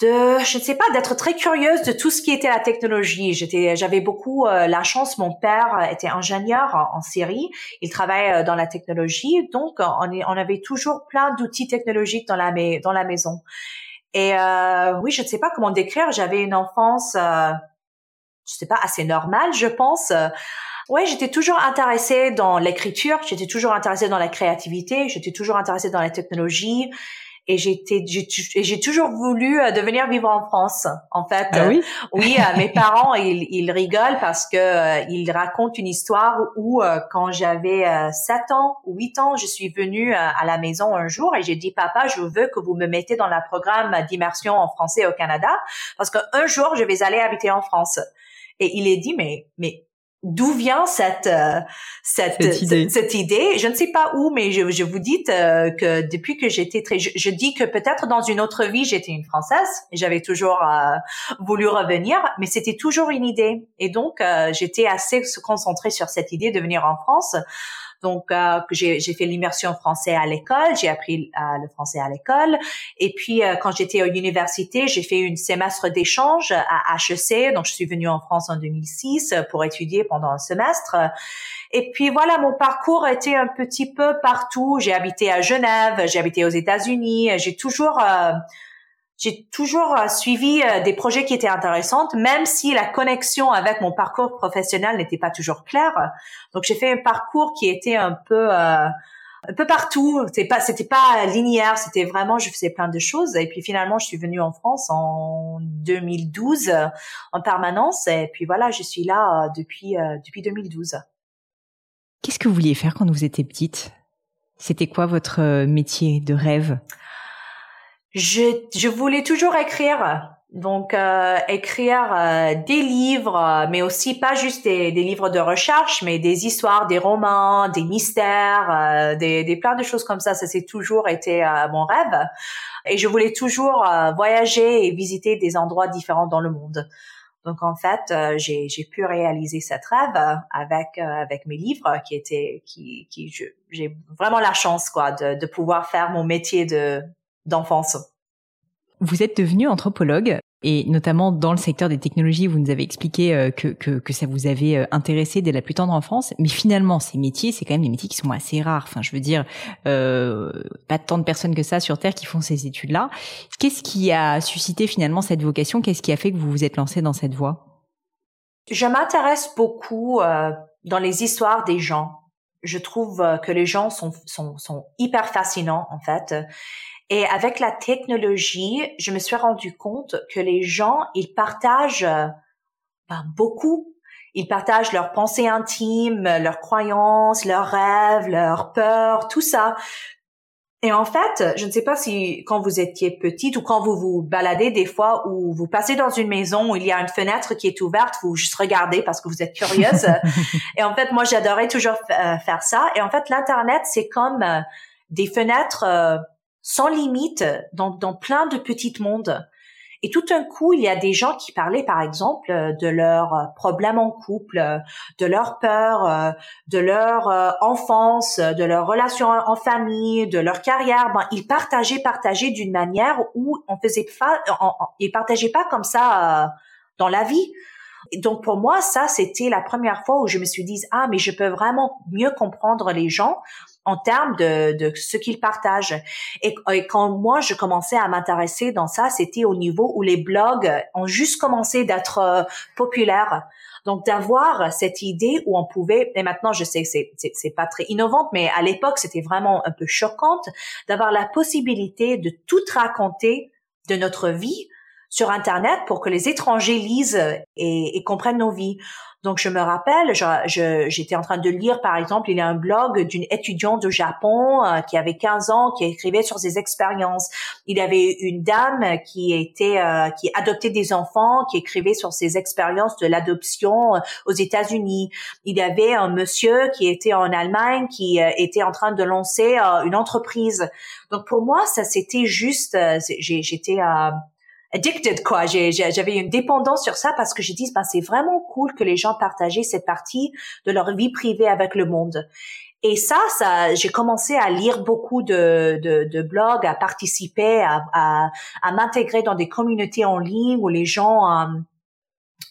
S2: de, je ne sais pas, d'être très curieuse de tout ce qui était la technologie. J'étais, j'avais beaucoup euh, la chance. Mon père était ingénieur en, Syrie. Il travaille euh, dans la technologie, donc on, avait toujours plein d'outils technologiques dans la, dans la maison. Et euh, oui, je ne sais pas comment décrire. J'avais une enfance, euh, je sais pas, assez normale, je pense. Ouais, j'étais toujours intéressée dans l'écriture, j'étais toujours intéressée dans la créativité, j'étais toujours intéressée dans la technologie et j'étais j'ai toujours voulu euh, devenir vivre en France en fait.
S1: Ah oui?
S2: Oui euh, mes parents ils, ils rigolent parce que euh, ils racontent une histoire où quand j'avais 7 ans ou 8 ans je suis venue à la maison un jour et j'ai dit papa je veux que vous me mettez dans le programme d'immersion en français au Canada parce qu'un jour je vais aller habiter en France. Et il est dit mais mais d'où vient cette euh, cette cette idée. Je ne sais pas où, mais je, je vous dis euh, que depuis que j'étais très, je, dis que peut-être dans une autre vie j'étais une française et j'avais toujours euh, voulu revenir, mais c'était toujours une idée. Et donc j'étais assez concentrée sur cette idée de venir en France. Donc, euh, j'ai, fait l'immersion français à l'école, j'ai appris euh, le français à l'école. Et puis, euh, quand j'étais à l'université, j'ai fait une semestre d'échange à HEC. Donc, je suis venue en France en 2006 pour étudier pendant un semestre. Et puis voilà, mon parcours été un petit peu partout. J'ai habité à Genève, j'ai habité aux États-Unis. J'ai toujours j'ai toujours euh, suivi euh, des projets qui étaient intéressants, même si la connexion avec mon parcours professionnel n'était pas toujours claire. Donc j'ai fait un parcours qui était un peu euh, un peu partout. C'était pas, c'était pas linéaire. C'était vraiment, je faisais plein de choses. Et puis finalement, je suis venue en France en 2012 en permanence. Et puis voilà, je suis là euh, depuis euh, depuis 2012.
S1: Qu'est-ce que vous vouliez faire quand vous étiez petite? C'était quoi votre euh, métier de rêve?
S2: Je, je voulais toujours écrire. Donc euh, écrire euh, des livres, mais aussi pas juste des, des, livres de recherche, mais des histoires, des romans, des mystères, euh, des, des plein de choses comme ça. Ça c'est toujours été mon rêve. Et je voulais toujours voyager et visiter des endroits différents dans le monde. Donc en fait, j'ai, j'ai pu réaliser cette rêve avec avec mes livres, qui étaient qui qui j'ai vraiment la chance quoi de, de pouvoir faire mon métier de d'enfance.
S1: Vous êtes devenu anthropologue et notamment dans le secteur des technologies, vous nous avez expliqué euh, que, que, que ça vous avait euh, intéressé dès la plus tendre enfance. Mais finalement, ces métiers, c'est quand même des métiers qui sont assez rares. Enfin, je veux dire, euh, pas tant de personnes que ça sur Terre qui font ces études-là. Qu'est-ce qui a suscité finalement cette vocation? Qu'est-ce qui a fait que vous vous êtes lancé dans cette voie?
S2: Je m'intéresse beaucoup euh, dans les histoires des gens. Je trouve que les gens sont, sont, sont hyper fascinants en fait et avec la technologie, je me suis rendu compte que les gens, ils partagent euh, ben, beaucoup. Ils partagent leurs pensées intimes, leurs croyances, leurs rêves, leurs peurs, tout ça. Et en fait, je ne sais pas si quand vous étiez petite ou quand vous vous baladez des fois ou vous passez dans une maison où il y a une fenêtre qui est ouverte, vous juste regardez parce que vous êtes curieuse. et en fait, moi, j'adorais toujours euh, faire ça. Et en fait, l'Internet, c'est comme euh, des fenêtres sans limite dans, dans plein de petits mondes. Et tout un coup, il y a des gens qui parlaient, par exemple, de leurs problèmes en couple, de leurs peurs, de leur euh, enfance, de leurs relations en famille, de leur carrière. Ben, ils partageaient, partageaient d'une manière où on faisait pas, ils partageaient pas comme ça euh, dans la vie. donc pour moi, ça, c'était la première fois où je me suis dit, ah, mais je peux vraiment mieux comprendre les gens en termes de, de ce qu'ils partagent. Et, quand moi, je commençais à m'intéresser dans ça, c'était au niveau où les blogs ont juste commencé d'être euh, populaires. Donc d'avoir cette idée où on pouvait, et maintenant je sais que c'est, c'est, pas très innovante, mais à l'époque c'était vraiment un peu choquante, d'avoir la possibilité de tout raconter de notre vie sur Internet pour que les étrangers lisent et, comprennent nos vies. Donc, je me rappelle, j'étais en train de lire, par exemple, il y a un blog d'une étudiante au Japon euh, qui avait 15 ans, qui écrivait sur ses expériences. Il y avait une dame qui était, euh, qui adoptait des enfants, qui écrivait sur ses expériences de l'adoption euh, aux États-Unis. Il y avait un monsieur qui était en Allemagne, qui était en train de lancer une entreprise. Donc, pour moi, ça, c'était juste, j'étais addicted quoi. J'avais une dépendance sur ça parce que je dis ben c'est vraiment cool que les gens partageaient cette partie de leur vie privée avec le monde. Et ça, ça, j'ai commencé à lire beaucoup de, de, de blogs, à participer, à, à, à m'intégrer dans des communautés en ligne où les gens euh,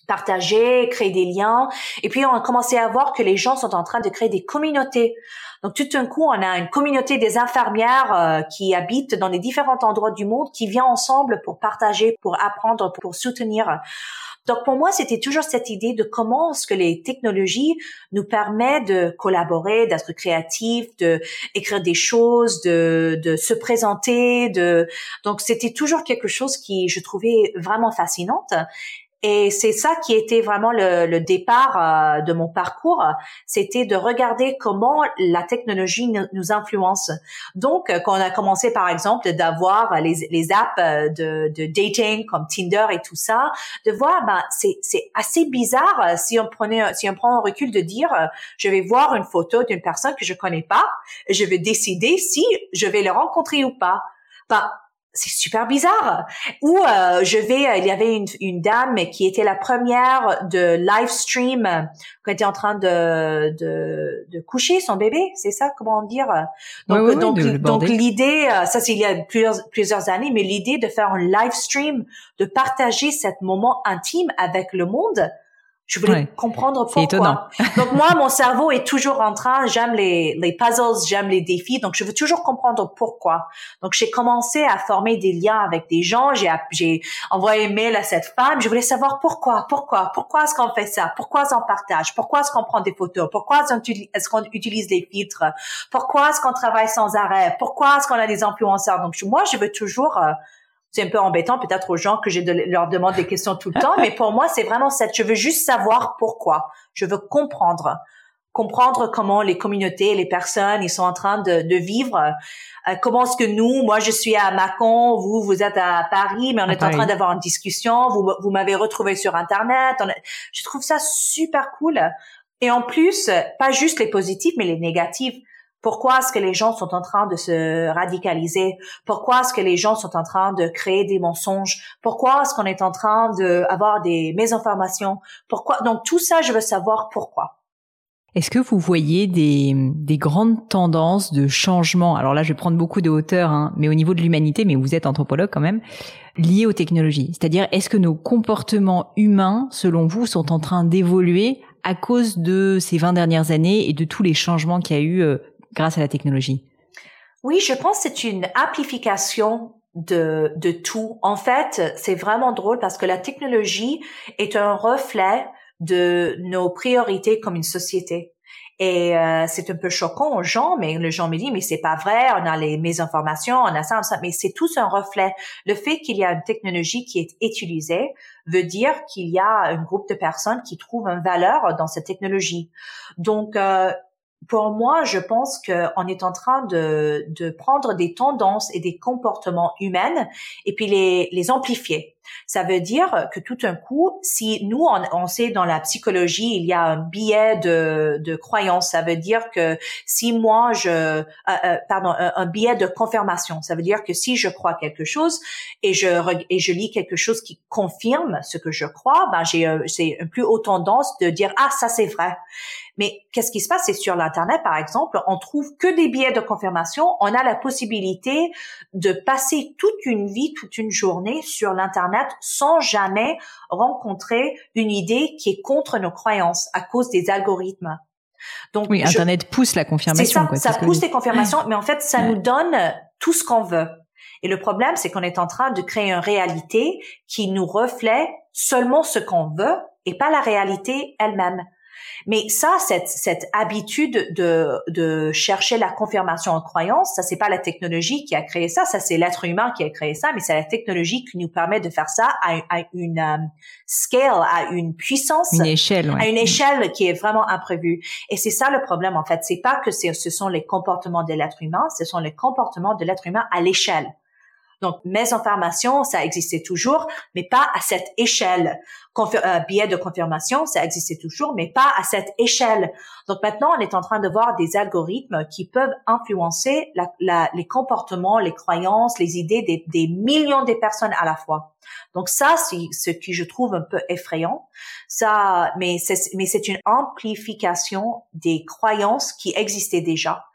S2: partageaient, créaient des liens. Et puis on a commencé à voir que les gens sont en train de créer des communautés. Donc tout d'un coup, on a une communauté des infirmières euh, qui habitent dans les différents endroits du monde, qui vient ensemble pour partager, pour apprendre, pour soutenir. Donc pour moi, c'était toujours cette idée de comment est-ce que les technologies nous permettent de collaborer, d'être créatifs, de écrire des choses, de, de se présenter, de donc c'était toujours quelque chose qui je trouvais vraiment fascinante. Et c'est ça qui était vraiment le, le départ euh, de mon parcours, c'était de regarder comment la technologie nous, influence. Donc, quand on a commencé, par exemple, d'avoir les, les apps euh, de, de, dating comme Tinder et tout ça, de voir, ben, c'est, assez bizarre euh, si on prenait, si on prend un recul de dire, je vais voir une photo d'une personne que je connais pas, je vais décider si je vais le rencontrer ou pas. Ben, c'est super bizarre. Ou euh, je vais, euh, il y avait une, une, dame qui était la première de live stream euh, qui était en train de, de, de coucher son bébé, c'est ça, comment dire? Donc, donc, donc l'idée, ça c'est il y a plusieurs, plusieurs années, mais l'idée de faire un live stream, de partager cet moment intime avec le monde, Je voulais comprendre pourquoi.
S1: Étonnant.
S2: donc moi, mon cerveau est toujours en train, j'aime les, les puzzles, j'aime les défis, donc je veux toujours comprendre pourquoi. Donc j'ai commencé à former des liens avec des gens, j'ai, j'ai envoyé mail à cette femme, je voulais savoir pourquoi, pourquoi, pourquoi est-ce qu'on fait ça, pourquoi est-ce qu'on partage, pourquoi est-ce qu'on prend des photos, pourquoi est-ce qu'on utilise des filtres, pourquoi est-ce qu'on travaille sans arrêt, pourquoi est-ce qu'on a des influenceurs. Donc moi, je veux toujours... Euh, c'est un peu embêtant peut-être aux gens que je leur demande des questions tout le temps, mais pour moi, c'est vraiment ça. Je veux juste savoir pourquoi. Je veux comprendre comprendre comment les communautés, les personnes, ils sont en train de, de vivre. Euh, comment est-ce que nous, moi je suis à Mâcon, vous vous êtes à Paris, mais on est en train d'avoir une discussion. Vous, vous m'avez retrouvé sur Internet. je trouve ça super cool. Et en plus, pas juste les positifs, mais les négatifs. Pourquoi est-ce que les gens sont en train de se radicaliser? Pourquoi est-ce que les gens sont en train de créer des mensonges? Pourquoi est-ce qu'on est en train d'avoir des mésinformations? Pourquoi? Donc tout ça, je veux savoir pourquoi.
S1: Est-ce que vous voyez des, des, grandes tendances de changement? Alors là, je vais prendre beaucoup de hauteur, hein, mais au niveau de l'humanité, mais vous êtes anthropologue quand même, liées aux technologies. C'est-à-dire, est-ce que nos comportements humains, selon vous, sont en train d'évoluer à cause de ces 20 dernières années et de tous les changements qu'il y a eu euh, grâce à la technologie
S2: Oui, je pense que c'est une amplification de, de tout. En fait, c'est vraiment drôle parce que la technologie est un reflet de nos priorités comme une société. Et euh, c'est un peu choquant aux gens, mais les gens me disent, mais c'est pas vrai, on a les mésinformations, on a ça, on a ça, mais c'est tout un reflet. Le fait qu'il y a une technologie qui est utilisée veut dire qu'il y a un groupe de personnes qui trouvent une valeur dans cette technologie. Donc, euh, pour moi, je pense qu'on est en train de, prendre des tendances et des comportements humains et puis les amplifier. Ça veut dire que tout un coup, si nous, on, on, sait dans la psychologie, il y a un biais de, de croyance. Ça veut dire que si moi, je, euh, euh, pardon, un, biais de confirmation. Ça veut dire que si je crois quelque chose et je et je lis quelque chose qui confirme ce que je crois, ben j'ai c'est une plus haute tendance de dire ah ça c'est vrai. Mais qu'est-ce qui se passe? C'est sur l'Internet, par exemple, on trouve que des biais de confirmation. On a la possibilité de passer toute une vie, toute une journée sur l'Internet sans jamais rencontrer une idée qui est contre nos croyances à cause des algorithmes.
S1: Donc, oui, Internet pousse la confirmation.
S2: Ça, ça pousse les confirmations, mais en fait, ça nous donne tout ce qu'on veut. Et le problème, c'est qu'on est en train de créer une réalité qui nous reflète seulement ce qu'on veut et pas la réalité elle-même. Mais ça, cette, cette habitude de, de chercher la confirmation en croyance, ça c'est pas la technologie qui a créé ça, ça c'est l'être humain qui a créé ça, mais c'est la technologie qui nous permet de faire ça à, une euh, scale, à une puissance,
S1: une échelle,
S2: à une échelle qui est vraiment imprévue. Et c'est ça le problème en fait, c'est pas que ce sont les comportements de l'être humain, ce sont les comportements de l'être humain à l'échelle. Donc, mes informations, ça existait toujours, mais pas à cette échelle. Confir euh, billet de confirmation, ça existait toujours, mais pas à cette échelle. Donc maintenant, on est en train de voir des algorithmes qui peuvent influencer la, la, les comportements, les croyances, les idées des, des millions de personnes à la fois. Donc ça, c'est ce que je trouve un peu effrayant. Ça, mais c'est une amplification des croyances qui existaient déjà.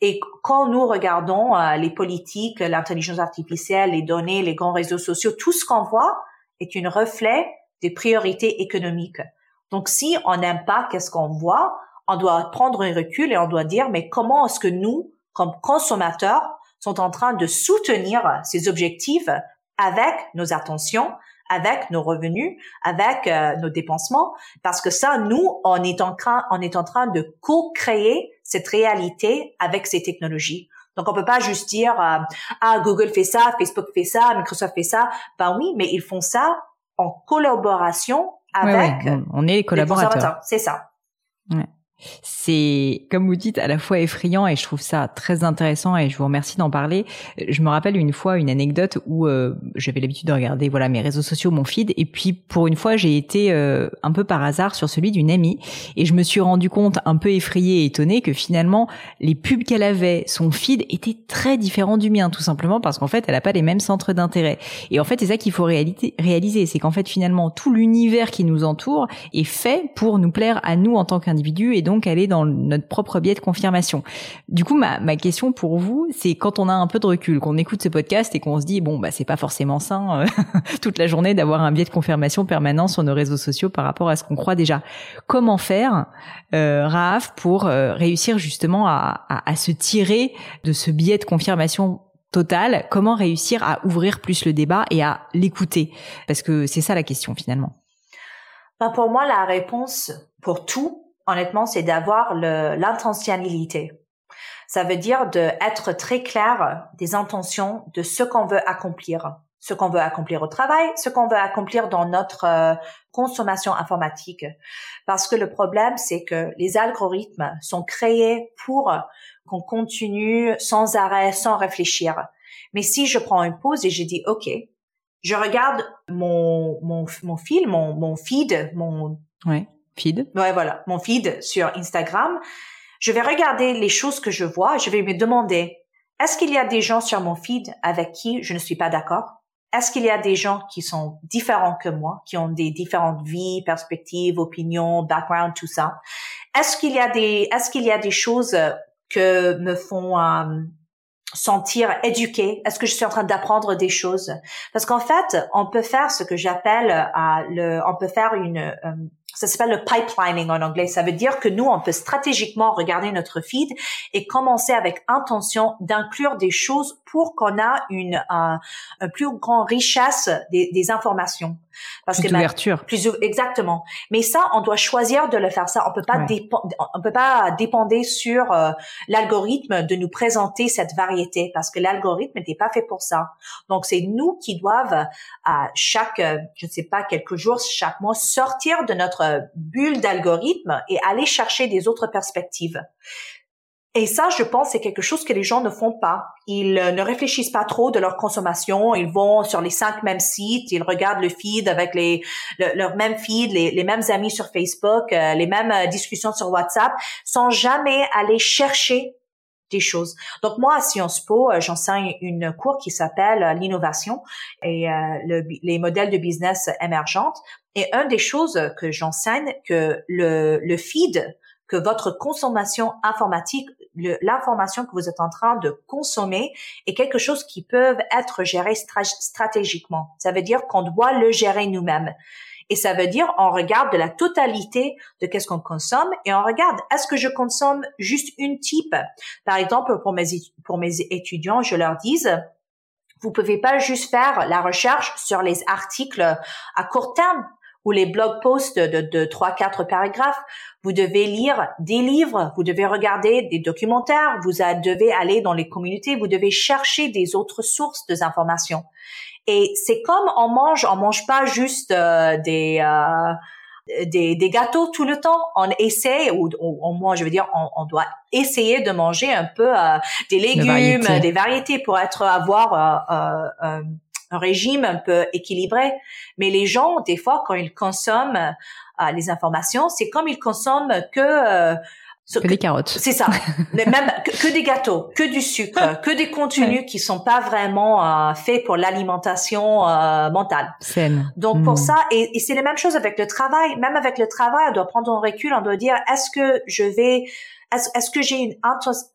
S2: Et quand nous regardons euh, les politiques, l'intelligence artificielle, les données, les grands réseaux sociaux, tout ce qu'on voit est un reflet des priorités économiques. Donc, si on n'aime pas qu'est-ce qu'on voit, on doit prendre un recul et on doit dire, mais comment est-ce que nous, comme consommateurs, sont en train de soutenir ces objectifs avec nos attentions, avec nos revenus, avec euh, nos dépensements, parce que ça, nous, on est en train, on est en train de co-créer cette réalité avec ces technologies. Donc, on peut pas juste dire euh, ah Google fait ça, Facebook fait ça, Microsoft fait ça. Ben oui, mais ils font ça en collaboration avec.
S1: On est les collaborateurs.
S2: C'est ça.
S1: Ouais. C'est, comme vous dites, à la fois effrayant et je trouve ça très intéressant et je vous remercie d'en parler. Je me rappelle une fois une anecdote où euh, j'avais l'habitude de regarder voilà mes réseaux sociaux, mon feed, et puis pour une fois j'ai été euh, un peu par hasard sur celui d'une amie et je me suis rendu compte un peu effrayée et étonnée que finalement les pubs qu'elle avait, son feed était très différent du mien, tout simplement parce qu'en fait elle a pas les mêmes centres d'intérêt. Et en fait c'est ça qu'il faut réaliser, c'est qu'en fait finalement tout l'univers qui nous entoure est fait pour nous plaire à nous en tant qu'individus et donc aller dans notre propre biais de confirmation. Du coup, ma, question pour vous, c'est quand on a un peu de recul, qu'on écoute ce podcast et qu'on se dit bon bah c'est pas forcément sain euh, toute la journée d'avoir un biais de confirmation permanent sur nos réseaux sociaux par rapport à ce qu'on croit déjà. Comment faire, euh, pour euh, réussir justement à, se tirer de ce biais de confirmation total? Comment réussir à ouvrir plus le débat et à l'écouter? Parce que c'est ça la question finalement.
S2: Ben pour moi, la réponse pour tout, honnêtement, c'est d'avoir l'intentionnalité. Ça veut dire d'être très clair des intentions de ce qu'on veut accomplir, ce qu'on veut accomplir au travail, ce qu'on veut accomplir dans notre euh, consommation informatique. Parce que le problème, c'est que les algorithmes sont créés pour qu'on continue sans arrêt, sans réfléchir. Mais si je prends une pause et je dis, OK, je regarde mon, mon, mon fil, mon, mon feed, mon...
S1: Ouais, feed.
S2: Voilà, mon feed sur Instagram. Je vais regarder les choses que je vois. Je vais me demander, est-ce qu'il y a des gens sur mon feed avec qui je ne suis pas d'accord? Est-ce qu'il y a des gens qui sont différents que moi, qui ont des différentes vies, perspectives, opinions, background, tout ça? Est-ce qu'il y a des, est-ce qu'il y a des choses que me font euh, sentir éduqué Est-ce que je suis en train d'apprendre des choses? Parce qu'en fait, on peut faire ce que j'appelle euh, le, on peut faire une euh, ça s'appelle le pipelining en anglais. Ça veut dire que nous, on peut stratégiquement regarder notre feed et commencer avec intention d'inclure des choses pour qu'on a une un, plus grande richesse des, des informations.
S1: Parce plus d'ouverture.
S2: plus exactement. Mais ça, on doit choisir de le faire. Ça, on peut pas on peut pas dépendre sur euh, l'algorithme de nous présenter cette variété parce que l'algorithme n'était pas fait pour ça. Donc c'est nous qui doivent à chaque, je ne sais pas, quelques jours, chaque mois, sortir de notre bulle d'algorithme et aller chercher des autres perspectives. Et ça, je pense, c'est quelque chose que les gens ne font pas. Ils euh, ne réfléchissent pas trop de leur consommation. Ils vont sur les cinq mêmes sites, ils regardent le feed avec les leur même feed, les, mêmes amis sur Facebook, euh, les mêmes euh, discussions sur WhatsApp, sans jamais aller chercher des choses. Donc moi à Sciences Po, j'enseigne une cours qui s'appelle l'innovation et les modèles de business émergentes. Et une des choses que j'enseigne, que le, le feed, que votre consommation informatique l'information que vous êtes en train de consommer est quelque chose qui peut être géré stratégiquement. Ça veut dire qu'on doit le gérer nous-mêmes. Et ça veut dire on regarde de la totalité de qu'est-ce qu'on consomme et on regarde est-ce que je consomme juste une type? Par exemple, pour mes pour mes étudiants, je leur dis vous pouvez pas juste faire la recherche sur les articles à court terme ou les blog posts de, de, 3-4 paragraphes. Vous devez lire des livres, vous devez regarder des documentaires, vous devez aller dans les communautés, vous devez chercher des autres sources d'informations. Et c'est comme on mange, on mange pas juste euh, des, euh, des, des gâteaux tout le temps. On essaie, ou, au moins je veux dire, on, on, doit essayer de manger un peu euh, des légumes, des variétés pour être avoir un régime un peu équilibré. Mais les gens, des fois, quand ils consomment euh, les informations, c'est comme ils consomment que
S1: euh, que, des carottes.
S2: C'est ça. même que, des gâteaux, que du sucre, que des contenus qui sont pas vraiment euh, faits pour l'alimentation mentale.
S1: Saine.
S2: Donc pour hmm. ça, et, c'est la même chose avec le travail. Même avec le travail, on doit prendre un recul. On doit dire est-ce que je vais, est-ce que j'ai une,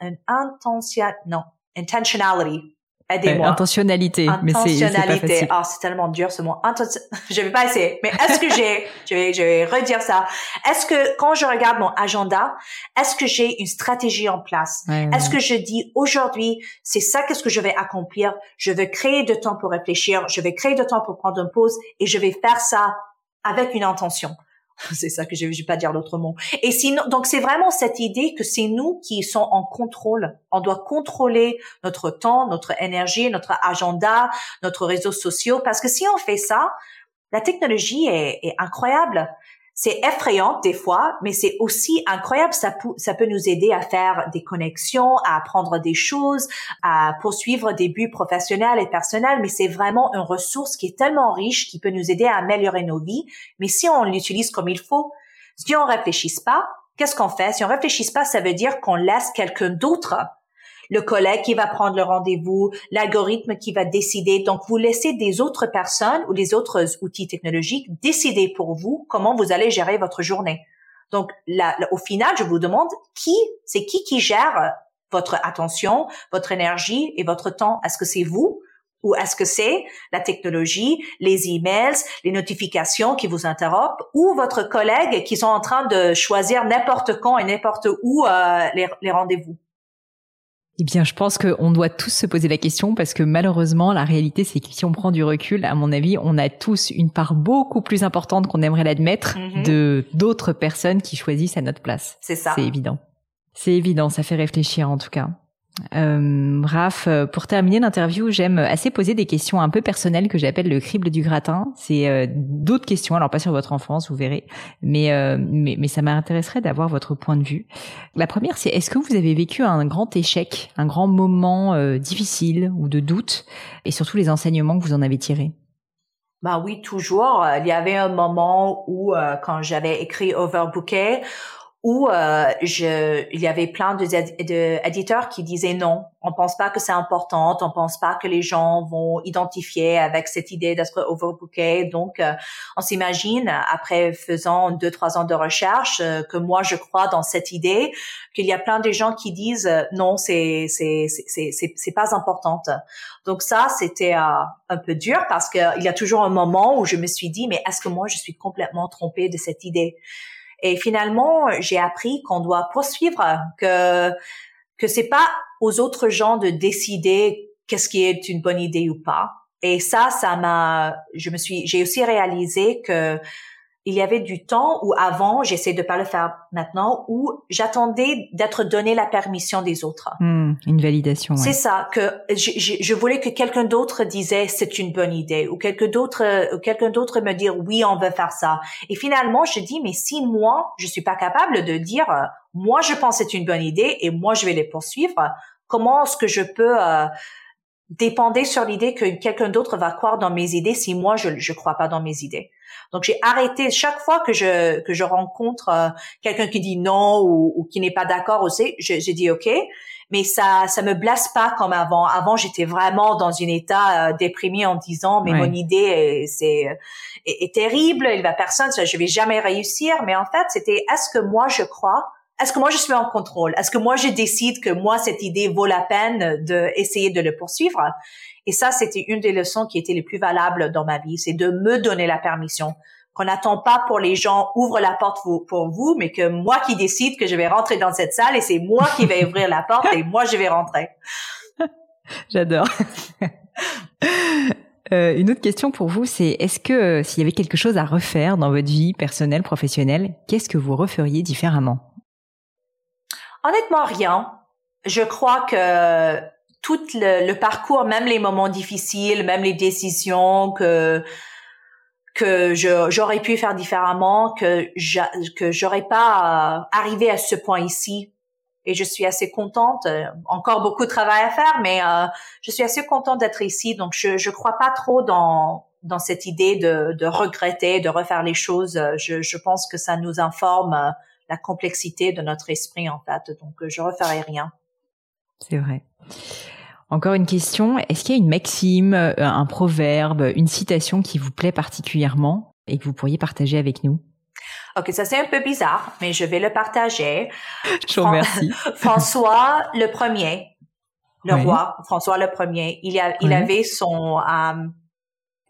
S2: une intention, non, intentionality
S1: Aidez-moi. intentionnalité.
S2: Intentionnalité. Ah, c'est tellement dur ce mot. je vais pas essayer. Mais est-ce que j'ai, je vais, je vais redire ça. Est-ce que quand je regarde mon agenda, est-ce que j'ai une stratégie en place? est-ce que je dis aujourd'hui, c'est ça qu'est-ce que je vais accomplir? Je vais créer de temps pour réfléchir. Je vais créer de temps pour prendre une pause et je vais faire ça avec une intention. c'est ça que je ne vais pas dire l'autre mot. Et sinon, donc c'est vraiment cette idée que c'est nous qui sommes en contrôle. On doit contrôler notre temps, notre énergie, notre agenda, notre réseaux sociaux, parce que si on fait ça, la technologie est, est incroyable. C'est effrayant des fois, mais c'est aussi incroyable. Ça, peut, ça peut nous aider à faire des connexions, à apprendre des choses, à poursuivre des buts professionnels et personnels. Mais c'est vraiment une ressource qui est tellement riche, qui peut nous aider à améliorer nos vies. Mais si on l'utilise comme il faut, si on réfléchisse pas, qu'est-ce qu'on fait? Si on réfléchisse pas, ça veut dire qu'on laisse quelqu'un d'autre le collègue qui va prendre le rendez-vous, l'algorithme qui va décider. Donc, vous laissez des autres personnes ou les autres outils technologiques décider pour vous comment vous allez gérer votre journée. Donc, au final, je vous demande qui, c'est qui qui gère votre attention, votre énergie et votre temps. Est-ce que c'est vous ou est-ce que c'est la technologie, les emails, les notifications qui vous interrompent ou votre collègue qui sont en train de choisir n'importe quand et n'importe où euh, les, rendez-vous?
S1: Eh bien, je pense qu'on doit tous se poser la question parce que malheureusement, la réalité, c'est que si on prend du recul, à mon avis, on a tous une part beaucoup plus importante qu'on aimerait l'admettre mm-hmm. de d'autres personnes qui choisissent à notre place.
S2: C'est ça.
S1: C'est évident. C'est évident, ça fait réfléchir en tout cas. Euh, Raph, euh, pour terminer l'interview, j'aime assez poser des questions un peu personnelles que j'appelle le crible du gratin. C'est euh, d'autres questions, alors pas sur votre enfance, vous verrez, mais euh, mais, mais, ça m'intéresserait d'avoir votre point de vue. La première, c'est est-ce que vous avez vécu un grand échec, un grand moment difficile ou de doute, et surtout les enseignements que vous en avez tirés?
S2: Bah oui, toujours. Il y avait un moment où, quand j'avais écrit Overbooké, où euh, je, il y avait plein de, de, qui disaient non, on pense pas que c'est important, on pense pas que les gens vont identifier avec cette idée d'être overbooké. Donc, euh, on s'imagine après faisant deux trois ans de recherche euh, que moi je crois dans cette idée qu'il y a plein de gens qui disent euh, non, c'est c'est c'est c'est c'est pas importante. Donc ça, c'était un peu dur parce qu'il y a toujours un moment où je me suis dit mais est-ce que moi je suis complètement trompée de cette idée? Et finalement, j'ai appris qu'on doit poursuivre, que que c'est pas aux autres gens de décider qu'est-ce qui est une bonne idée ou pas. Et ça, ça m'a, je me suis, j'ai aussi réalisé que il y avait du temps où avant, j'essaie de pas le faire maintenant, où j'attendais d'être donné la permission des autres.
S1: Hmm, une validation.
S2: C'est ça que je, je, voulais que quelqu'un d'autre disait c'est une bonne idée ou quelqu'un d'autre quelqu'un d'autre me dire oui on veut faire ça. Et finalement je dis mais si moi je suis pas capable de dire moi je pense c'est une bonne idée et moi je vais les poursuivre, comment est-ce que je peux euh, dépendre sur l'idée que quelqu'un d'autre va croire dans mes idées si moi je je crois pas dans mes idées? Donc j'ai arrêté chaque fois que je que je rencontre euh, quelqu'un qui dit non ou, qui n'est pas d'accord aussi, j'ai dit ok, mais ça ça me blesse pas comme avant. Avant j'étais vraiment dans un état euh, déprimé en disant mais mon idée c'est est, terrible, il va personne, je vais jamais réussir. Mais en fait c'était est-ce que moi je crois est-ce que moi je suis en contrôle? Est-ce que moi je décide que moi cette idée vaut la peine d'essayer de le poursuivre? Et ça, c'était une des leçons qui était les plus valables dans ma vie, c'est de me donner la permission. Qu'on n'attend pas pour les gens ouvrent la porte pour vous, mais que moi qui décide que je vais rentrer dans cette salle et c'est moi qui vais ouvrir la porte et moi je vais rentrer.
S1: J'adore. Euh, une autre question pour vous, c'est est-ce que euh, s'il y avait quelque chose à refaire dans votre vie personnelle, professionnelle, qu'est-ce que vous referiez différemment?
S2: Honnêtement, rien. Je crois que tout le, parcours, même les moments difficiles, même les décisions que que j'aurais pu faire différemment, que que j'aurais pas euh, arrivé à ce point ici. Et je suis assez contente. Euh, encore beaucoup de travail à faire, mais euh, je suis assez contente d'être ici. Donc je je crois pas trop dans dans cette idée de, de regretter, de refaire les choses. Je, je pense que ça nous informe la complexité de notre esprit en fait. Donc je referai rien.
S1: C'est vrai. Encore une question, est-ce qu'il y a une maxime, euh, un proverbe, une citation qui vous plaît particulièrement et que vous pourriez partager avec nous?
S2: Ok, ça c'est un peu bizarre, mais je vais le partager.
S1: Je vous remercie.
S2: François le premier, le roi François le premier, il, a, il avait son euh,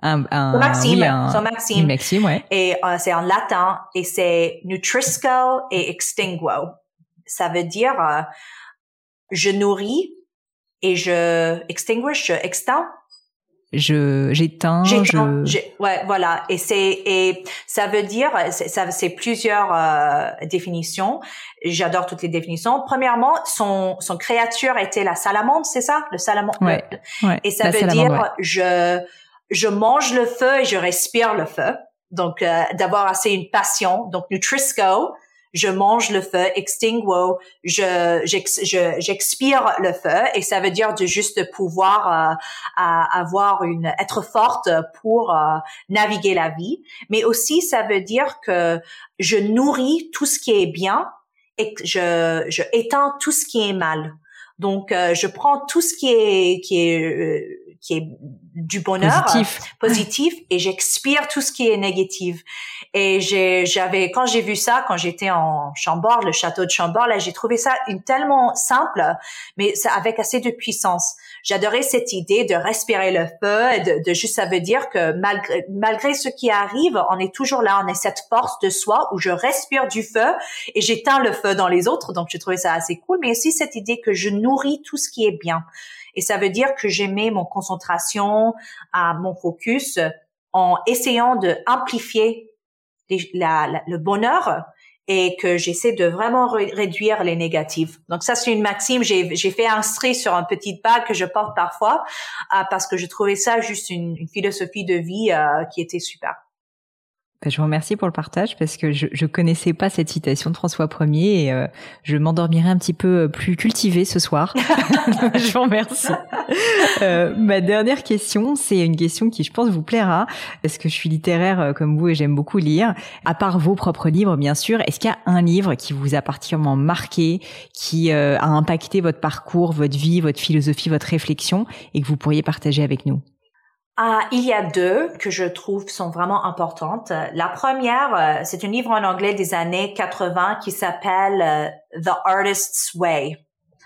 S1: un, un,
S2: maxime, son maxime,
S1: maxime ouais.
S2: et euh, c'est en latin et c'est nutrisco et extinguo. Ça veut dire je nourris et je extinguish, je extends.
S1: Je j'éteins, je
S2: ouais voilà et c'est et ça veut dire ça c'est plusieurs euh, définitions. J'adore toutes les définitions. Premièrement, son son créature était la salamandre, c'est ça, le salamandre.
S1: Ouais, ouais,
S2: et ça veut dire je je mange le feu et je respire le feu. Donc euh, d'avoir assez une passion. Donc Nutrisco, je mange le feu, extinguo, je j'expire le feu et ça veut dire de juste pouvoir euh, avoir une être forte pour euh, naviguer la vie, mais aussi ça veut dire que je nourris tout ce qui est bien et que je je éteins tout ce qui est mal. Donc euh, je prends tout ce qui est qui est qui est du bonheur
S1: positif,
S2: positif et j'expire tout ce qui est négatif. Et j'avais, quand j'ai vu ça, quand j'étais en Chambord, le château de Chambord, là, j'ai trouvé ça une tellement simple, mais ça avec assez de puissance. J'adorais cette idée de respirer le feu, et de, de juste, ça veut dire que malgré, malgré ce qui arrive, on est toujours là, on est cette force de soi où je respire du feu et j'éteins le feu dans les autres. Donc, j'ai trouvé ça assez cool, mais aussi cette idée que je nourris tout ce qui est bien. Et ça veut dire que j'aimais mon concentration, à mon focus en essayant de amplifier le bonheur et que j'essaie de vraiment réduire les négatifs. Donc ça, c'est une maxime. J'ai, fait inscrire sur un petit bague que je porte parfois euh, parce que je trouvais ça juste une, philosophie de vie euh, qui était super.
S1: Bah, je vous remercie pour le partage parce que je ne connaissais pas cette citation de François Ier et euh, je m'endormirai un petit peu plus cultivée ce soir. je vous remercie. Euh, ma dernière question, c'est une question qui je pense vous plaira parce que je suis littéraire euh, comme vous et j'aime beaucoup lire? À part vos propres livres, bien sûr, est-ce qu'il y a un livre qui vous a particulièrement marqué, qui euh, a impacté votre parcours, votre vie, votre philosophie, votre réflexion et que vous pourriez partager avec nous?
S2: Ah, il y a deux que je trouve sont vraiment importantes. La première, euh, c'est un livre en anglais des années 80 qui s'appelle euh, The Artist's Way.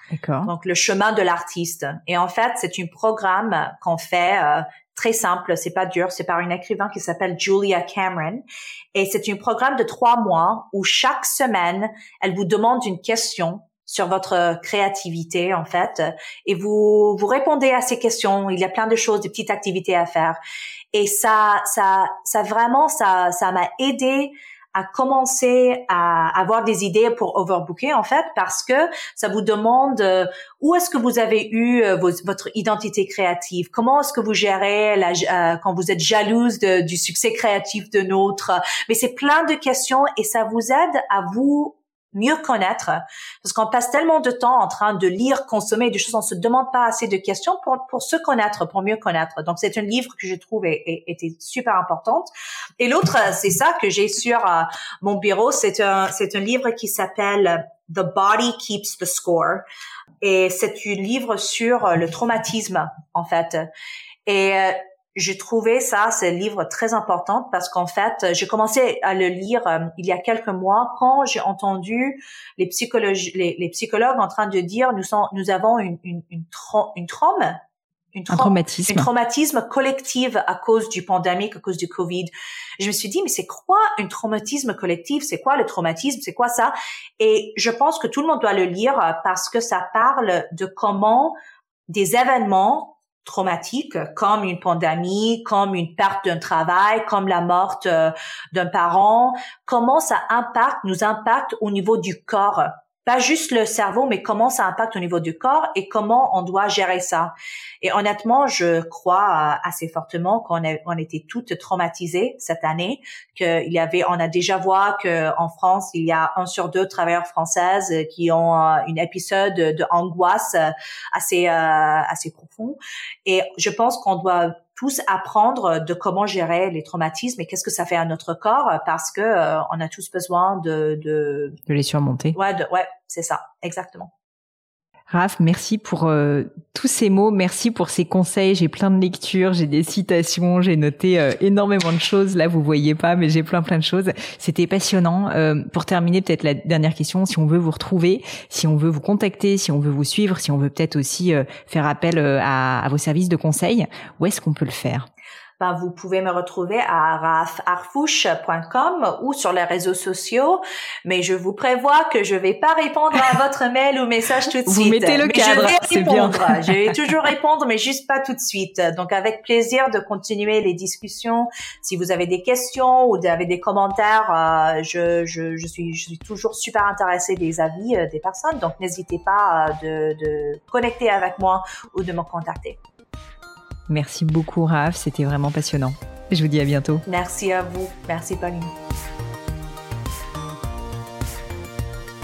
S1: D'accord.
S2: Donc le chemin de l'artiste. Et en fait, c'est un programme qu'on fait euh, très simple, c'est pas dur, c'est par une écrivain qui s'appelle Julia Cameron. Et c'est un programme de trois mois où chaque semaine, elle vous demande une question sur votre créativité en fait et vous vous répondez à ces questions. Il y a plein de choses des petites activités à faire. Et ça ça ça vraiment ça ça m'a aidé à commencer à avoir des idées pour overbooker en fait parce que ça vous demande euh, où est-ce que vous avez eu euh, votre identité créative? Comment est-ce que vous gérez la, euh, quand vous êtes jalouse du succès créatif de notre? Mais c'est plein de questions et ça vous aide à vous mieux connaître, parce qu'on passe tellement de temps en train de lire, consommer des choses, on se demande pas assez de questions pour, pour se connaître, pour mieux connaître. Donc c'est un livre que je trouve était super importante. Et l'autre, c'est ça que j'ai sur euh, mon bureau, c'est un, c'est un livre qui s'appelle The Body Keeps the Score. Et c'est un livre sur le traumatisme, en fait. Et euh, j'ai trouvé ça, ce livre très important parce qu'en fait, j'ai commencé à le lire euh, il y a quelques mois quand j'ai entendu les, psychologues, les, psychologues en train de dire nous, sommes, nous avons une, une, une, une trauma
S1: une un traumatisme.
S2: Un traumatisme collectif à cause du pandémique, à cause du Covid. Je me suis dit, mais c'est quoi un traumatisme collectif? C'est quoi le traumatisme? C'est quoi ça? Et je pense que tout le monde doit le lire parce que ça parle de comment des événements traumatiques comme une pandémie, comme une perte d'un travail, comme la mort euh, d'un parent, comment ça impacte, nous impacte au niveau du corps? Pas juste le cerveau, mais comment ça impacte au niveau du corps et comment on doit gérer ça. Et honnêtement, je crois euh, assez fortement qu'on on était toutes traumatisées cette année, qu'il y avait, on a déjà vu qu'en France, il y a un sur deux travailleurs françaises qui ont euh, une épisode de angoisse euh, assez assez profond. Et je pense qu'on doit tous apprendre de comment gérer les traumatismes et qu'est-ce que ça fait à notre corps parce que euh, on a tous besoin de
S1: de, de les surmonter.
S2: Ouais, ouais, c'est ça, exactement.
S1: Raph, merci pour euh, tous ces mots, merci pour ces conseils. J'ai plein de lectures, j'ai des citations, j'ai noté euh, énormément de choses. Là, vous voyez pas, mais j'ai plein plein de choses. C'était passionnant. Euh, pour terminer, peut-être la dernière question si on veut vous retrouver, si on veut vous contacter, si on veut vous suivre, si on veut peut-être aussi faire appel à, à vos services de conseil, où est-ce qu'on peut le faire?
S2: Ben, vous pouvez me retrouver à rafarfouche.com ou sur les réseaux sociaux. Mais je vous prévois que je vais pas répondre à votre mail ou message tout de suite.
S1: Vous mettez le cadre, c'est bien.
S2: je vais toujours répondre, mais juste pas tout de suite. Donc, avec plaisir de continuer les discussions. Si vous avez des questions ou avez des commentaires, euh, je, je, je, suis, je suis toujours super intéressée des avis euh, des personnes. Donc, n'hésitez pas euh, de, de connecter avec moi ou de me contacter.
S1: Merci beaucoup, Raph. C'était vraiment passionnant. Je vous dis à bientôt.
S2: Merci à vous. Merci, Pauline.